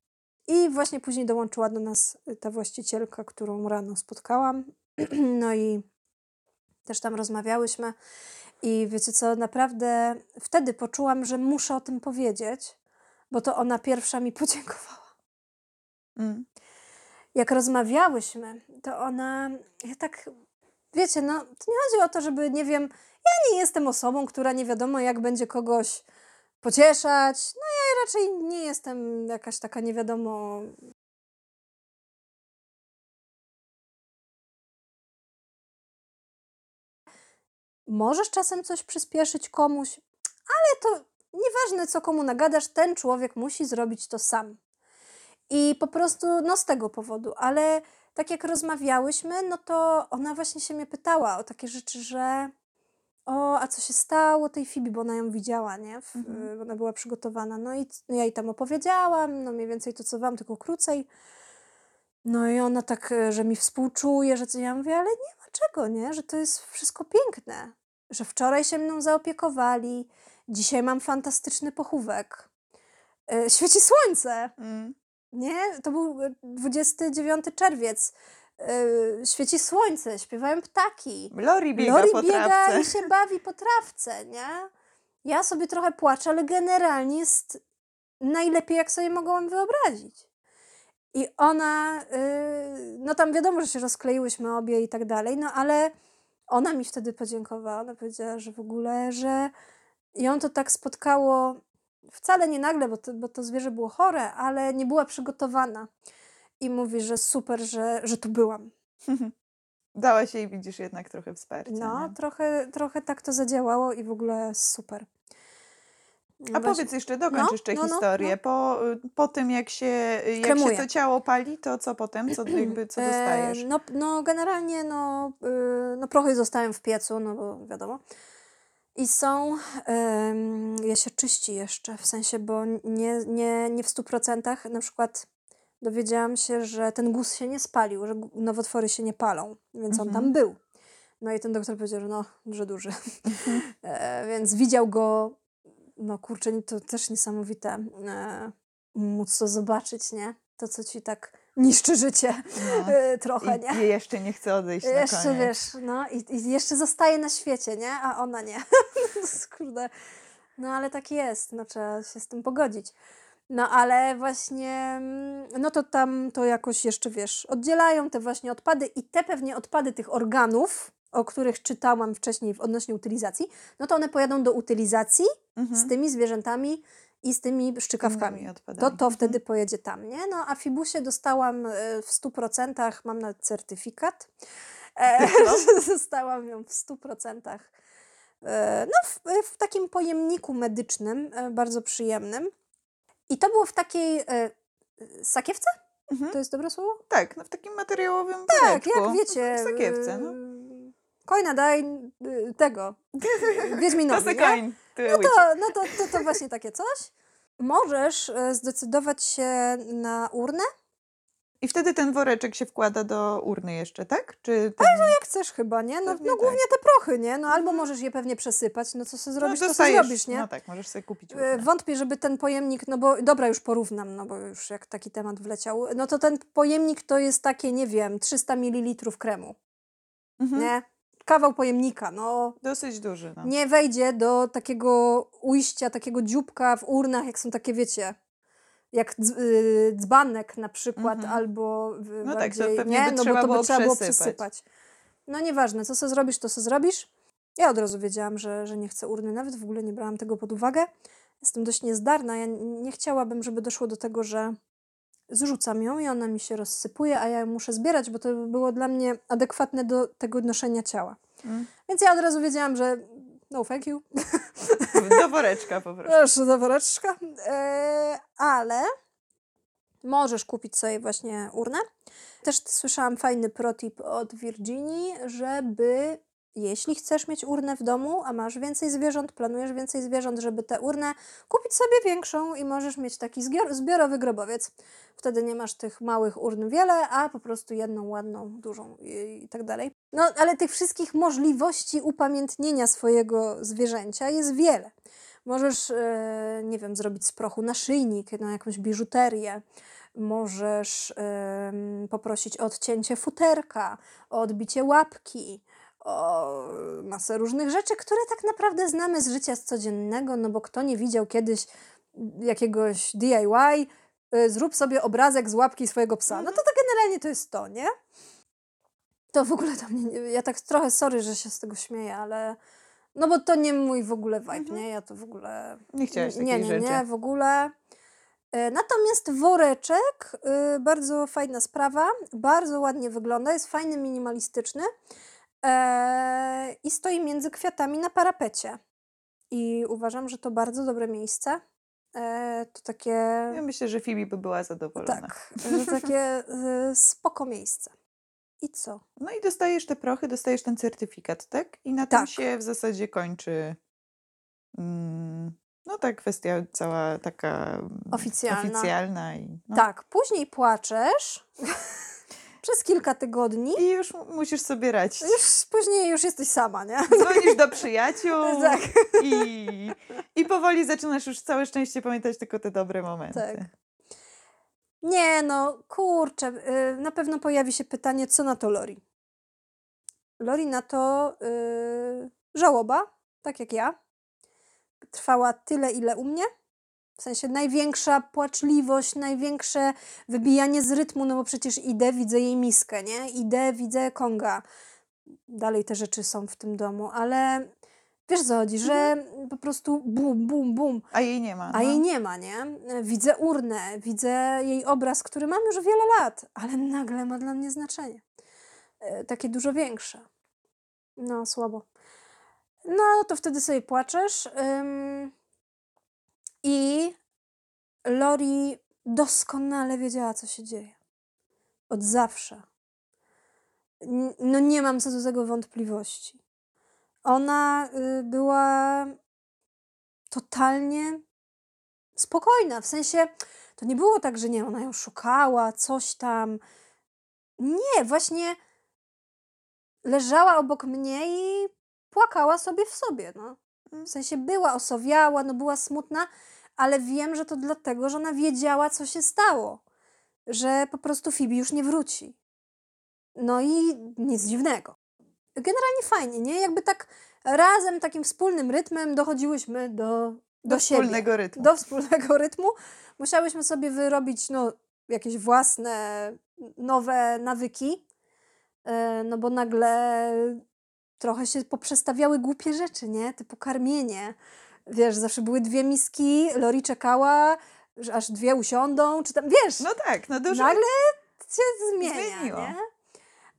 I właśnie później dołączyła do nas ta właścicielka, którą rano spotkałam. No i też tam rozmawiałyśmy. I wiecie co, naprawdę wtedy poczułam, że muszę o tym powiedzieć, bo to ona pierwsza mi podziękowała. Mm. Jak rozmawiałyśmy, to ona, ja tak, wiecie, no, to nie chodzi o to, żeby, nie wiem, ja nie jestem osobą, która nie wiadomo jak będzie kogoś pocieszać. No ja raczej nie jestem jakaś taka nie wiadomo. Możesz czasem coś przyspieszyć komuś, ale to nieważne co komu nagadasz, ten człowiek musi zrobić to sam. I po prostu, no z tego powodu, ale tak jak rozmawiałyśmy, no to ona właśnie się mnie pytała o takie rzeczy, że o, a co się stało tej Fibi, bo ona ją widziała, nie? W, Mhm. y, Ona była przygotowana. No i c- ja jej tam opowiedziałam, no mniej więcej to, co wam, tylko krócej. No i ona tak, y, że mi współczuje, że co ja mówię, ale nie ma czego, nie? Że to jest wszystko piękne. Że wczoraj się mną zaopiekowali, dzisiaj mam fantastyczny pochówek. Y, Świeci słońce. Mm. Nie? To był y, 29 czerwiec. Yy, świeci słońce, śpiewają ptaki. Lori biega Lori po biega trawce. i się bawi po trawce, nie? Ja sobie trochę płaczę, ale generalnie jest najlepiej, jak sobie mogłam wyobrazić. I ona, yy, no tam wiadomo, że się rozkleiłyśmy obie i tak dalej, no ale ona mi wtedy podziękowała. Ona powiedziała, że w ogóle, że ją to tak spotkało wcale nie nagle, bo to, bo to zwierzę było chore, ale nie była przygotowana. I mówi, że super, że, że tu byłam. Dałaś jej, widzisz, jednak trochę wsparcia. No, nie? trochę, trochę tak to zadziałało i w ogóle super. A Weź- powiedz jeszcze, dokończ No, jeszcze no, no, historię. no. Po, po tym, jak się, jak się to ciało pali, to co potem? Co, jakby, co dostajesz? E, no, no generalnie no, y, no prochy zostają w piecu, no bo wiadomo. I są, em, je się czyści jeszcze, w sensie, bo nie, nie, nie w 100%. Na przykład dowiedziałam się, że ten guz się nie spalił, że nowotwory się nie palą, więc on tam Mhm. był. No i ten doktor powiedział, że no, że duży. e, więc widział go, no kurczę, to też niesamowite, e, móc to zobaczyć, nie? To, co ci tak niszczy życie No. e, trochę, I, nie? I jeszcze nie chce odejść na Jeszcze koniec. wiesz, no i, i jeszcze zostaje na świecie, nie? A ona nie. Kurde. No ale tak jest, no trzeba się z tym pogodzić. No ale właśnie, mm, no to tam to jakoś jeszcze, wiesz, oddzielają te właśnie odpady i te pewnie odpady tych organów, o których czytałam wcześniej odnośnie utylizacji, no to one pojadą do utylizacji Mhm. z tymi zwierzętami i z tymi szczykawkami. To to Mhm. wtedy pojedzie tam, nie? No a Fibusie dostałam e, w 100%, mam nawet certyfikat. E, że dostałam ją w 100%. E, no w, w takim pojemniku medycznym, e, bardzo przyjemnym. I to było w takiej e, sakiewce? Mhm. To jest dobre słowo? Tak, no w takim materiałowym Tak, woreczku. jak wiecie. W sakiewce, no. Kojna daj e, tego. Wiedźminowi, nie? No to, no to, to, to właśnie takie coś. Możesz e, zdecydować się na urnę, I wtedy ten woreczek się wkłada do urny jeszcze, tak? Czy ten... jak chcesz chyba, nie? No, no tak. głównie te prochy, nie? No albo Mhm. możesz je pewnie przesypać, no co sobie no, zrobisz, to sobie zrobisz, nie? No tak, możesz sobie kupić E, urnę. Wątpię, żeby ten pojemnik, no bo dobra, już porównam, no bo już jak taki temat wleciał, no to ten pojemnik to jest takie, nie wiem, 300 ml kremu, Mhm. nie? Kawał pojemnika, no Dosyć duży, no. nie wejdzie do takiego ujścia, takiego dzióbka w urnach, jak są takie, wiecie, jak y, dzbanek na przykład, Mhm. albo No tak, to bardziej, pewnie nie? no bo to by trzeba było przesypać. No nieważne, co sobie zrobisz, to sobie zrobisz. Ja od razu wiedziałam, że, że nie chcę urny, nawet w ogóle nie brałam tego pod uwagę. Jestem dość niezdarna, ja nie chciałabym, żeby doszło do tego, że zrzucam ją i ona mi się rozsypuje, a ja ją muszę zbierać, bo to by było dla mnie adekwatne do tego noszenia ciała. Mm. Więc ja od razu wiedziałam, że no thank you, Do woreczka po prostu. proszę za woreczka. E, ale możesz kupić sobie właśnie urnę. Też słyszałam fajny protip od Virginii, żeby jeśli chcesz mieć urnę w domu, a masz więcej zwierząt, planujesz więcej zwierząt, żeby tę urnę kupić sobie większą i możesz mieć taki zbior- zbiorowy grobowiec. Wtedy nie masz tych małych urn wiele, a po prostu jedną ładną, dużą i, i tak dalej. No, ale tych wszystkich możliwości upamiętnienia swojego zwierzęcia jest wiele. Możesz, e, nie wiem, zrobić z prochu naszyjnik, no, jakąś biżuterię. Możesz poprosić o odcięcie futerka, o odbicie łapki, o masę różnych rzeczy, które tak naprawdę znamy z życia z codziennego, no bo kto nie widział kiedyś jakiegoś DIY, y, zrób sobie obrazek z łapki swojego psa. No to, to generalnie to jest to, nie? To w ogóle to mnie, nie- ja tak trochę sorry, że się z tego śmieję, ale no bo to nie mój w ogóle vibe, Mhm. nie? Ja to w ogóle Nie chciałaś takiej nie, nie, rzeczy. nie, w ogóle. E, Natomiast woreczek, y, bardzo fajna sprawa, bardzo ładnie wygląda, jest fajny, minimalistyczny e, i stoi między kwiatami na parapecie. I uważam, że to bardzo dobre miejsce. E, To takie, Ja myślę, że Fibi by była zadowolona. tak, że takie y, spoko miejsce. i co? No i dostajesz te prochy, dostajesz ten certyfikat, tak? I na tym Tak. się w zasadzie kończy. Mm, no ta kwestia cała taka mm, Oficjalna. oficjalna i, no. Tak, później płaczesz przez kilka tygodni. I już mu- musisz sobie radzić. Już później już jesteś sama, nie? Dzwonisz do przyjaciół Tak. i, i powoli zaczynasz już całe szczęście pamiętać tylko te dobre momenty. Tak. Nie, no kurczę, y, na pewno pojawi się pytanie, co na to Lori? Lori na to y, żałoba, tak jak ja. Trwała tyle, ile u mnie. W sensie największa płaczliwość, największe wybijanie z rytmu, no bo przecież idę, widzę jej miskę, nie? Idę, widzę Konga. Dalej te rzeczy są w tym domu, ale wiesz co chodzi, że po prostu bum, bum, bum. A jej nie ma. A no. jej nie ma, nie? Widzę urnę, widzę jej obraz, który mam już wiele lat, ale nagle ma dla mnie znaczenie. E, Takie dużo większe. No, słabo. No, to wtedy sobie płaczesz. ym, I Lori doskonale wiedziała, co się dzieje. Od zawsze. No, nie mam co do tego wątpliwości. Ona y, była totalnie spokojna. W sensie to nie było tak, że nie, ona ją szukała, coś tam. Nie, właśnie leżała obok mnie i płakała sobie w sobie. No. W sensie była osowiała, no była smutna, ale wiem, że to dlatego, że ona wiedziała, co się stało. Że po prostu Fibi już nie wróci. No i nic dziwnego. Generalnie fajnie, nie? Jakby tak razem, takim wspólnym rytmem dochodziłyśmy do, do, do siebie wspólnego rytmu. do wspólnego rytmu. Musiałyśmy sobie wyrobić no, jakieś własne, nowe nawyki, e, no bo nagle trochę się poprzestawiały głupie rzeczy, nie? Typu karmienie. Wiesz, zawsze były dwie miski, Lori czekała, że aż dwie usiądą, czy tam, wiesz, No tak, no dużo. nagle się zmienia, Zmieniło. nie?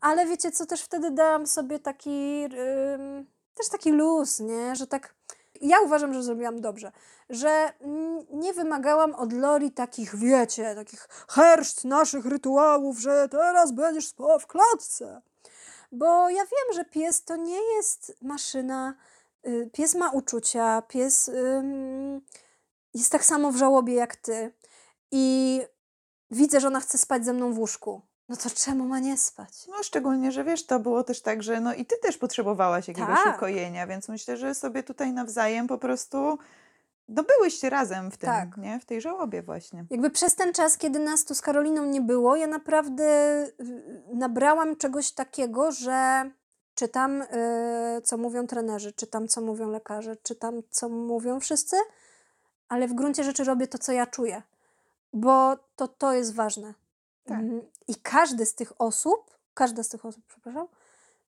Ale wiecie co, też wtedy dałam sobie taki, ym, też taki luz, nie? Że tak, ja uważam, że zrobiłam dobrze, że nie wymagałam od Lori takich, wiecie, takich herszt naszych rytuałów, że teraz będziesz spała w klatce. Bo ja wiem, że pies to nie jest maszyna, pies ma uczucia, pies jest tak samo w żałobie jak ty. I widzę, że ona chce spać ze mną w łóżku. No to czemu ma nie spać? No szczególnie, że wiesz, to było też tak, że no i ty też potrzebowałaś jakiegoś Tak. ukojenia, więc myślę, że sobie tutaj nawzajem po prostu no byłyście razem w tym, Tak. nie? W tej żałobie właśnie. Jakby przez ten czas, kiedy nas tu z Karoliną nie było, ja naprawdę y, nabrałam czegoś takiego, że czytam, y, co mówią trenerzy, czytam, co mówią lekarze, czytam, co mówią wszyscy, ale w gruncie rzeczy robię to, co ja czuję, bo to, to jest ważne. Tak. Mm, I każdy z tych osób, każda z tych osób, przepraszam,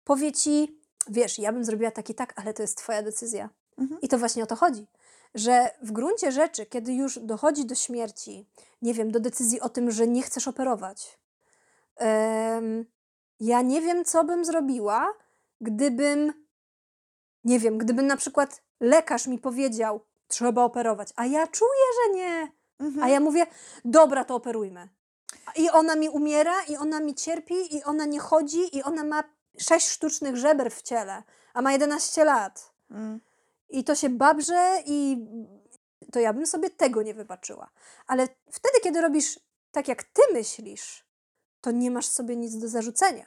powie ci, wiesz, ja bym zrobiła tak i tak, ale to jest twoja decyzja. Mhm. I to właśnie o to chodzi, że w gruncie rzeczy, kiedy już dochodzi do śmierci, nie wiem, do decyzji o tym, że nie chcesz operować, ja nie wiem, co bym zrobiła, gdybym, nie wiem, gdyby na przykład lekarz mi powiedział, trzeba operować, a ja czuję, że nie. Mhm. A ja mówię, dobra, to operujmy. I ona mi umiera, i ona mi cierpi, i ona nie chodzi, i ona ma sześć sztucznych żeber w ciele, a ma 11 lat. Mm. I to się babrze, i to ja bym sobie tego nie wybaczyła. Ale wtedy, kiedy robisz tak, jak ty myślisz, to nie masz sobie nic do zarzucenia,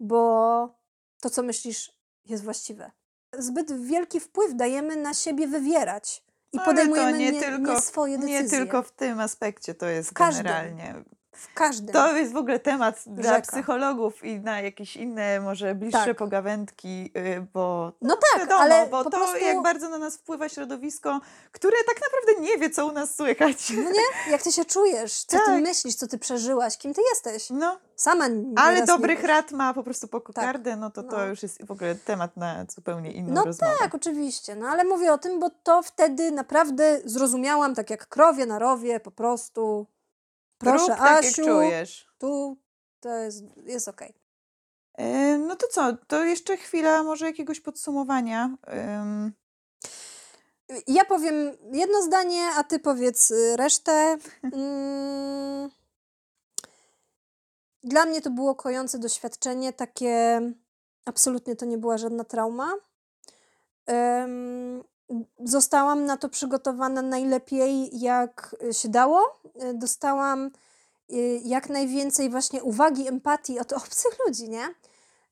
bo to, co myślisz, jest właściwe. Zbyt wielki wpływ dajemy na siebie wywierać i Ale to podejmujemy nie nie, tylko- nie swoje decyzje. Nie tylko w tym aspekcie to jest każdym. generalnie. W każdym. To jest w ogóle temat dla Rzeka. psychologów i na jakieś inne, może bliższe Tak. pogawędki, y, bo No tak, wiadomo, ale bo to prostu... jak bardzo na nas wpływa środowisko, które tak naprawdę nie wie, co u nas słychać. No nie? Jak ty się czujesz? Co ty Tak. myślisz? Co ty przeżyłaś? Kim ty jesteś? No, Sama nieraz ale nie dobrych wiesz. rad ma po prostu po kokardę, no to to no. już jest w ogóle temat na zupełnie inną No rozmowę. tak, oczywiście. No ale mówię o tym, bo to wtedy naprawdę zrozumiałam, tak jak krowie na rowie, po prostu. Proszę, Rób tak, Asiu, jak czujesz. tu to jest, jest okej. E, No to co, to jeszcze chwila może jakiegoś podsumowania. Ja powiem jedno zdanie, a ty powiedz y, resztę. Mm. Dla mnie to było kojące doświadczenie, takie absolutnie to nie była żadna trauma. Zostałam na to przygotowana najlepiej, jak się dało. E, Dostałam y, jak najwięcej właśnie uwagi, empatii od obcych ludzi, nie?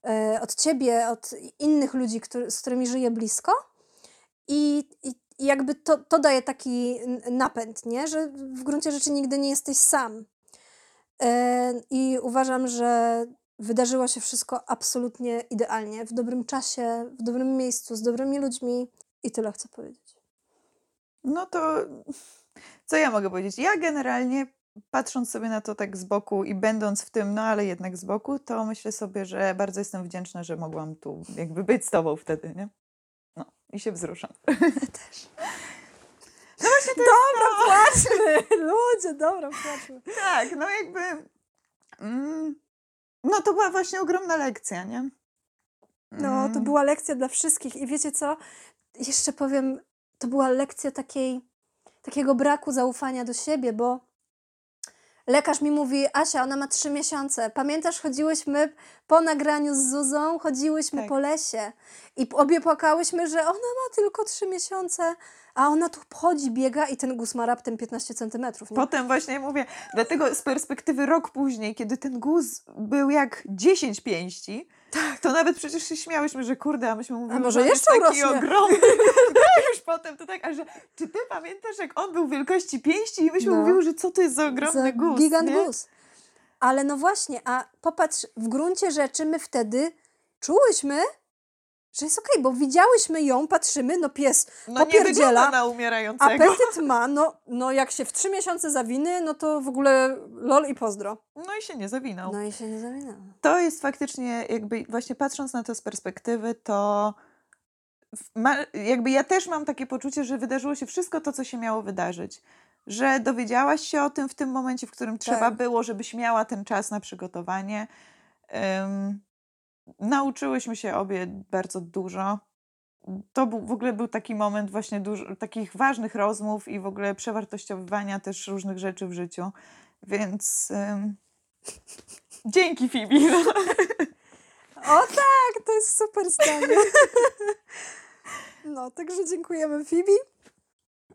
E, Od ciebie, od innych ludzi, z którymi żyję blisko. I, i jakby to, to daje taki napęd, nie? Że w gruncie rzeczy nigdy nie jesteś sam. E, I uważam, że wydarzyło się wszystko absolutnie idealnie, w dobrym czasie, w dobrym miejscu, z dobrymi ludźmi i tyle chcę powiedzieć. No to co ja mogę powiedzieć? Ja generalnie patrząc sobie na to tak z boku i będąc w tym, no ale jednak z boku, to myślę sobie, że bardzo jestem wdzięczna, że mogłam tu jakby być z tobą wtedy, nie? No i się wzruszam. Też. No właśnie to Dobra, płaczmy! Ludzie, dobra, płaczmy. Tak, no jakby. Mm, no to była właśnie ogromna lekcja, nie? No, to Mm, była lekcja dla wszystkich i wiecie co? Jeszcze powiem, to była lekcja takiej, takiego braku zaufania do siebie, bo lekarz mi mówi, Asia, ona ma trzy miesiące. Pamiętasz, chodziłyśmy po nagraniu z Zuzą, chodziłyśmy Tak. po lesie i obie płakałyśmy, że ona ma tylko trzy miesiące, a ona tu chodzi, biega i ten guz ma raptem 15 centymetrów. nie? Potem właśnie mówię, dlatego z perspektywy rok później, kiedy ten guz był jak 10 pięści, to nawet przecież się śmiałyśmy, że kurde, a myśmy mówili, może że on jest jeszcze taki ogromny. tak, już potem to tak, a że czy ty pamiętasz, jak on był wielkości pięści i myśmy No. mówiły, że co to jest za ogromny Za guz, Gigant nie? guz. Ale no właśnie, a popatrz, w gruncie rzeczy my wtedy czułyśmy, że jest okej, bo widziałyśmy ją, patrzymy, no pies No nie popierdziela, wygląda na umierającego. apetyt ma, no, no jak się w trzy miesiące zawiny, no to w ogóle lol i pozdro. No i się nie zawinął. No i się nie zawinęło. To jest faktycznie, jakby właśnie patrząc na to z perspektywy, to ma, jakby ja też mam takie poczucie, że wydarzyło się wszystko to, co się miało wydarzyć. Że dowiedziałaś się o tym w tym momencie, w którym trzeba Tak. było, żebyś miała ten czas na przygotowanie. Ym, nauczyłyśmy się obie bardzo dużo. To był, w ogóle był taki moment właśnie dużo, takich ważnych rozmów i w ogóle przewartościowywania też różnych rzeczy w życiu. Więc ym, dzięki Fibi. O tak, to jest super zdanie. No, także dziękujemy Fibi.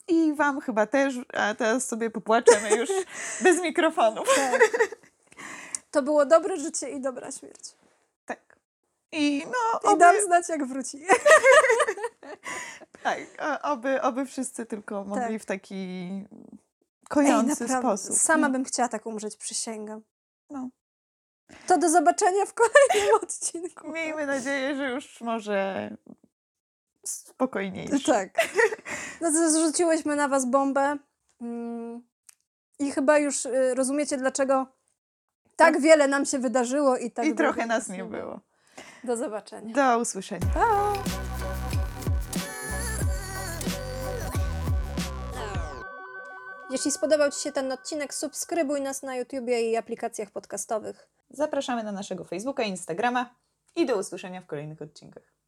I wam chyba też, a teraz sobie popłaczemy już bez mikrofonów. Tak. To było dobre życie i dobra śmierć. Tak. I no, I oby, dam znać, jak wróci. tak, oby, oby wszyscy tylko mogli Tak. w taki Ej, kojący naprawdę, sposób. Sama bym chciała tak umrzeć, przysięgam. No. To do zobaczenia w kolejnym odcinku. Miejmy nadzieję, że już może spokojniejszy. Tak. No to zrzuciłyśmy na was bombę. Mm. I chyba już y, rozumiecie, dlaczego tak wiele nam się wydarzyło i tak I trochę nas nie było. Do zobaczenia. Do usłyszenia. Pa! Jeśli spodobał Ci się ten odcinek, subskrybuj nas na YouTubie i aplikacjach podcastowych. Zapraszamy na naszego Facebooka, Instagrama i do usłyszenia w kolejnych odcinkach.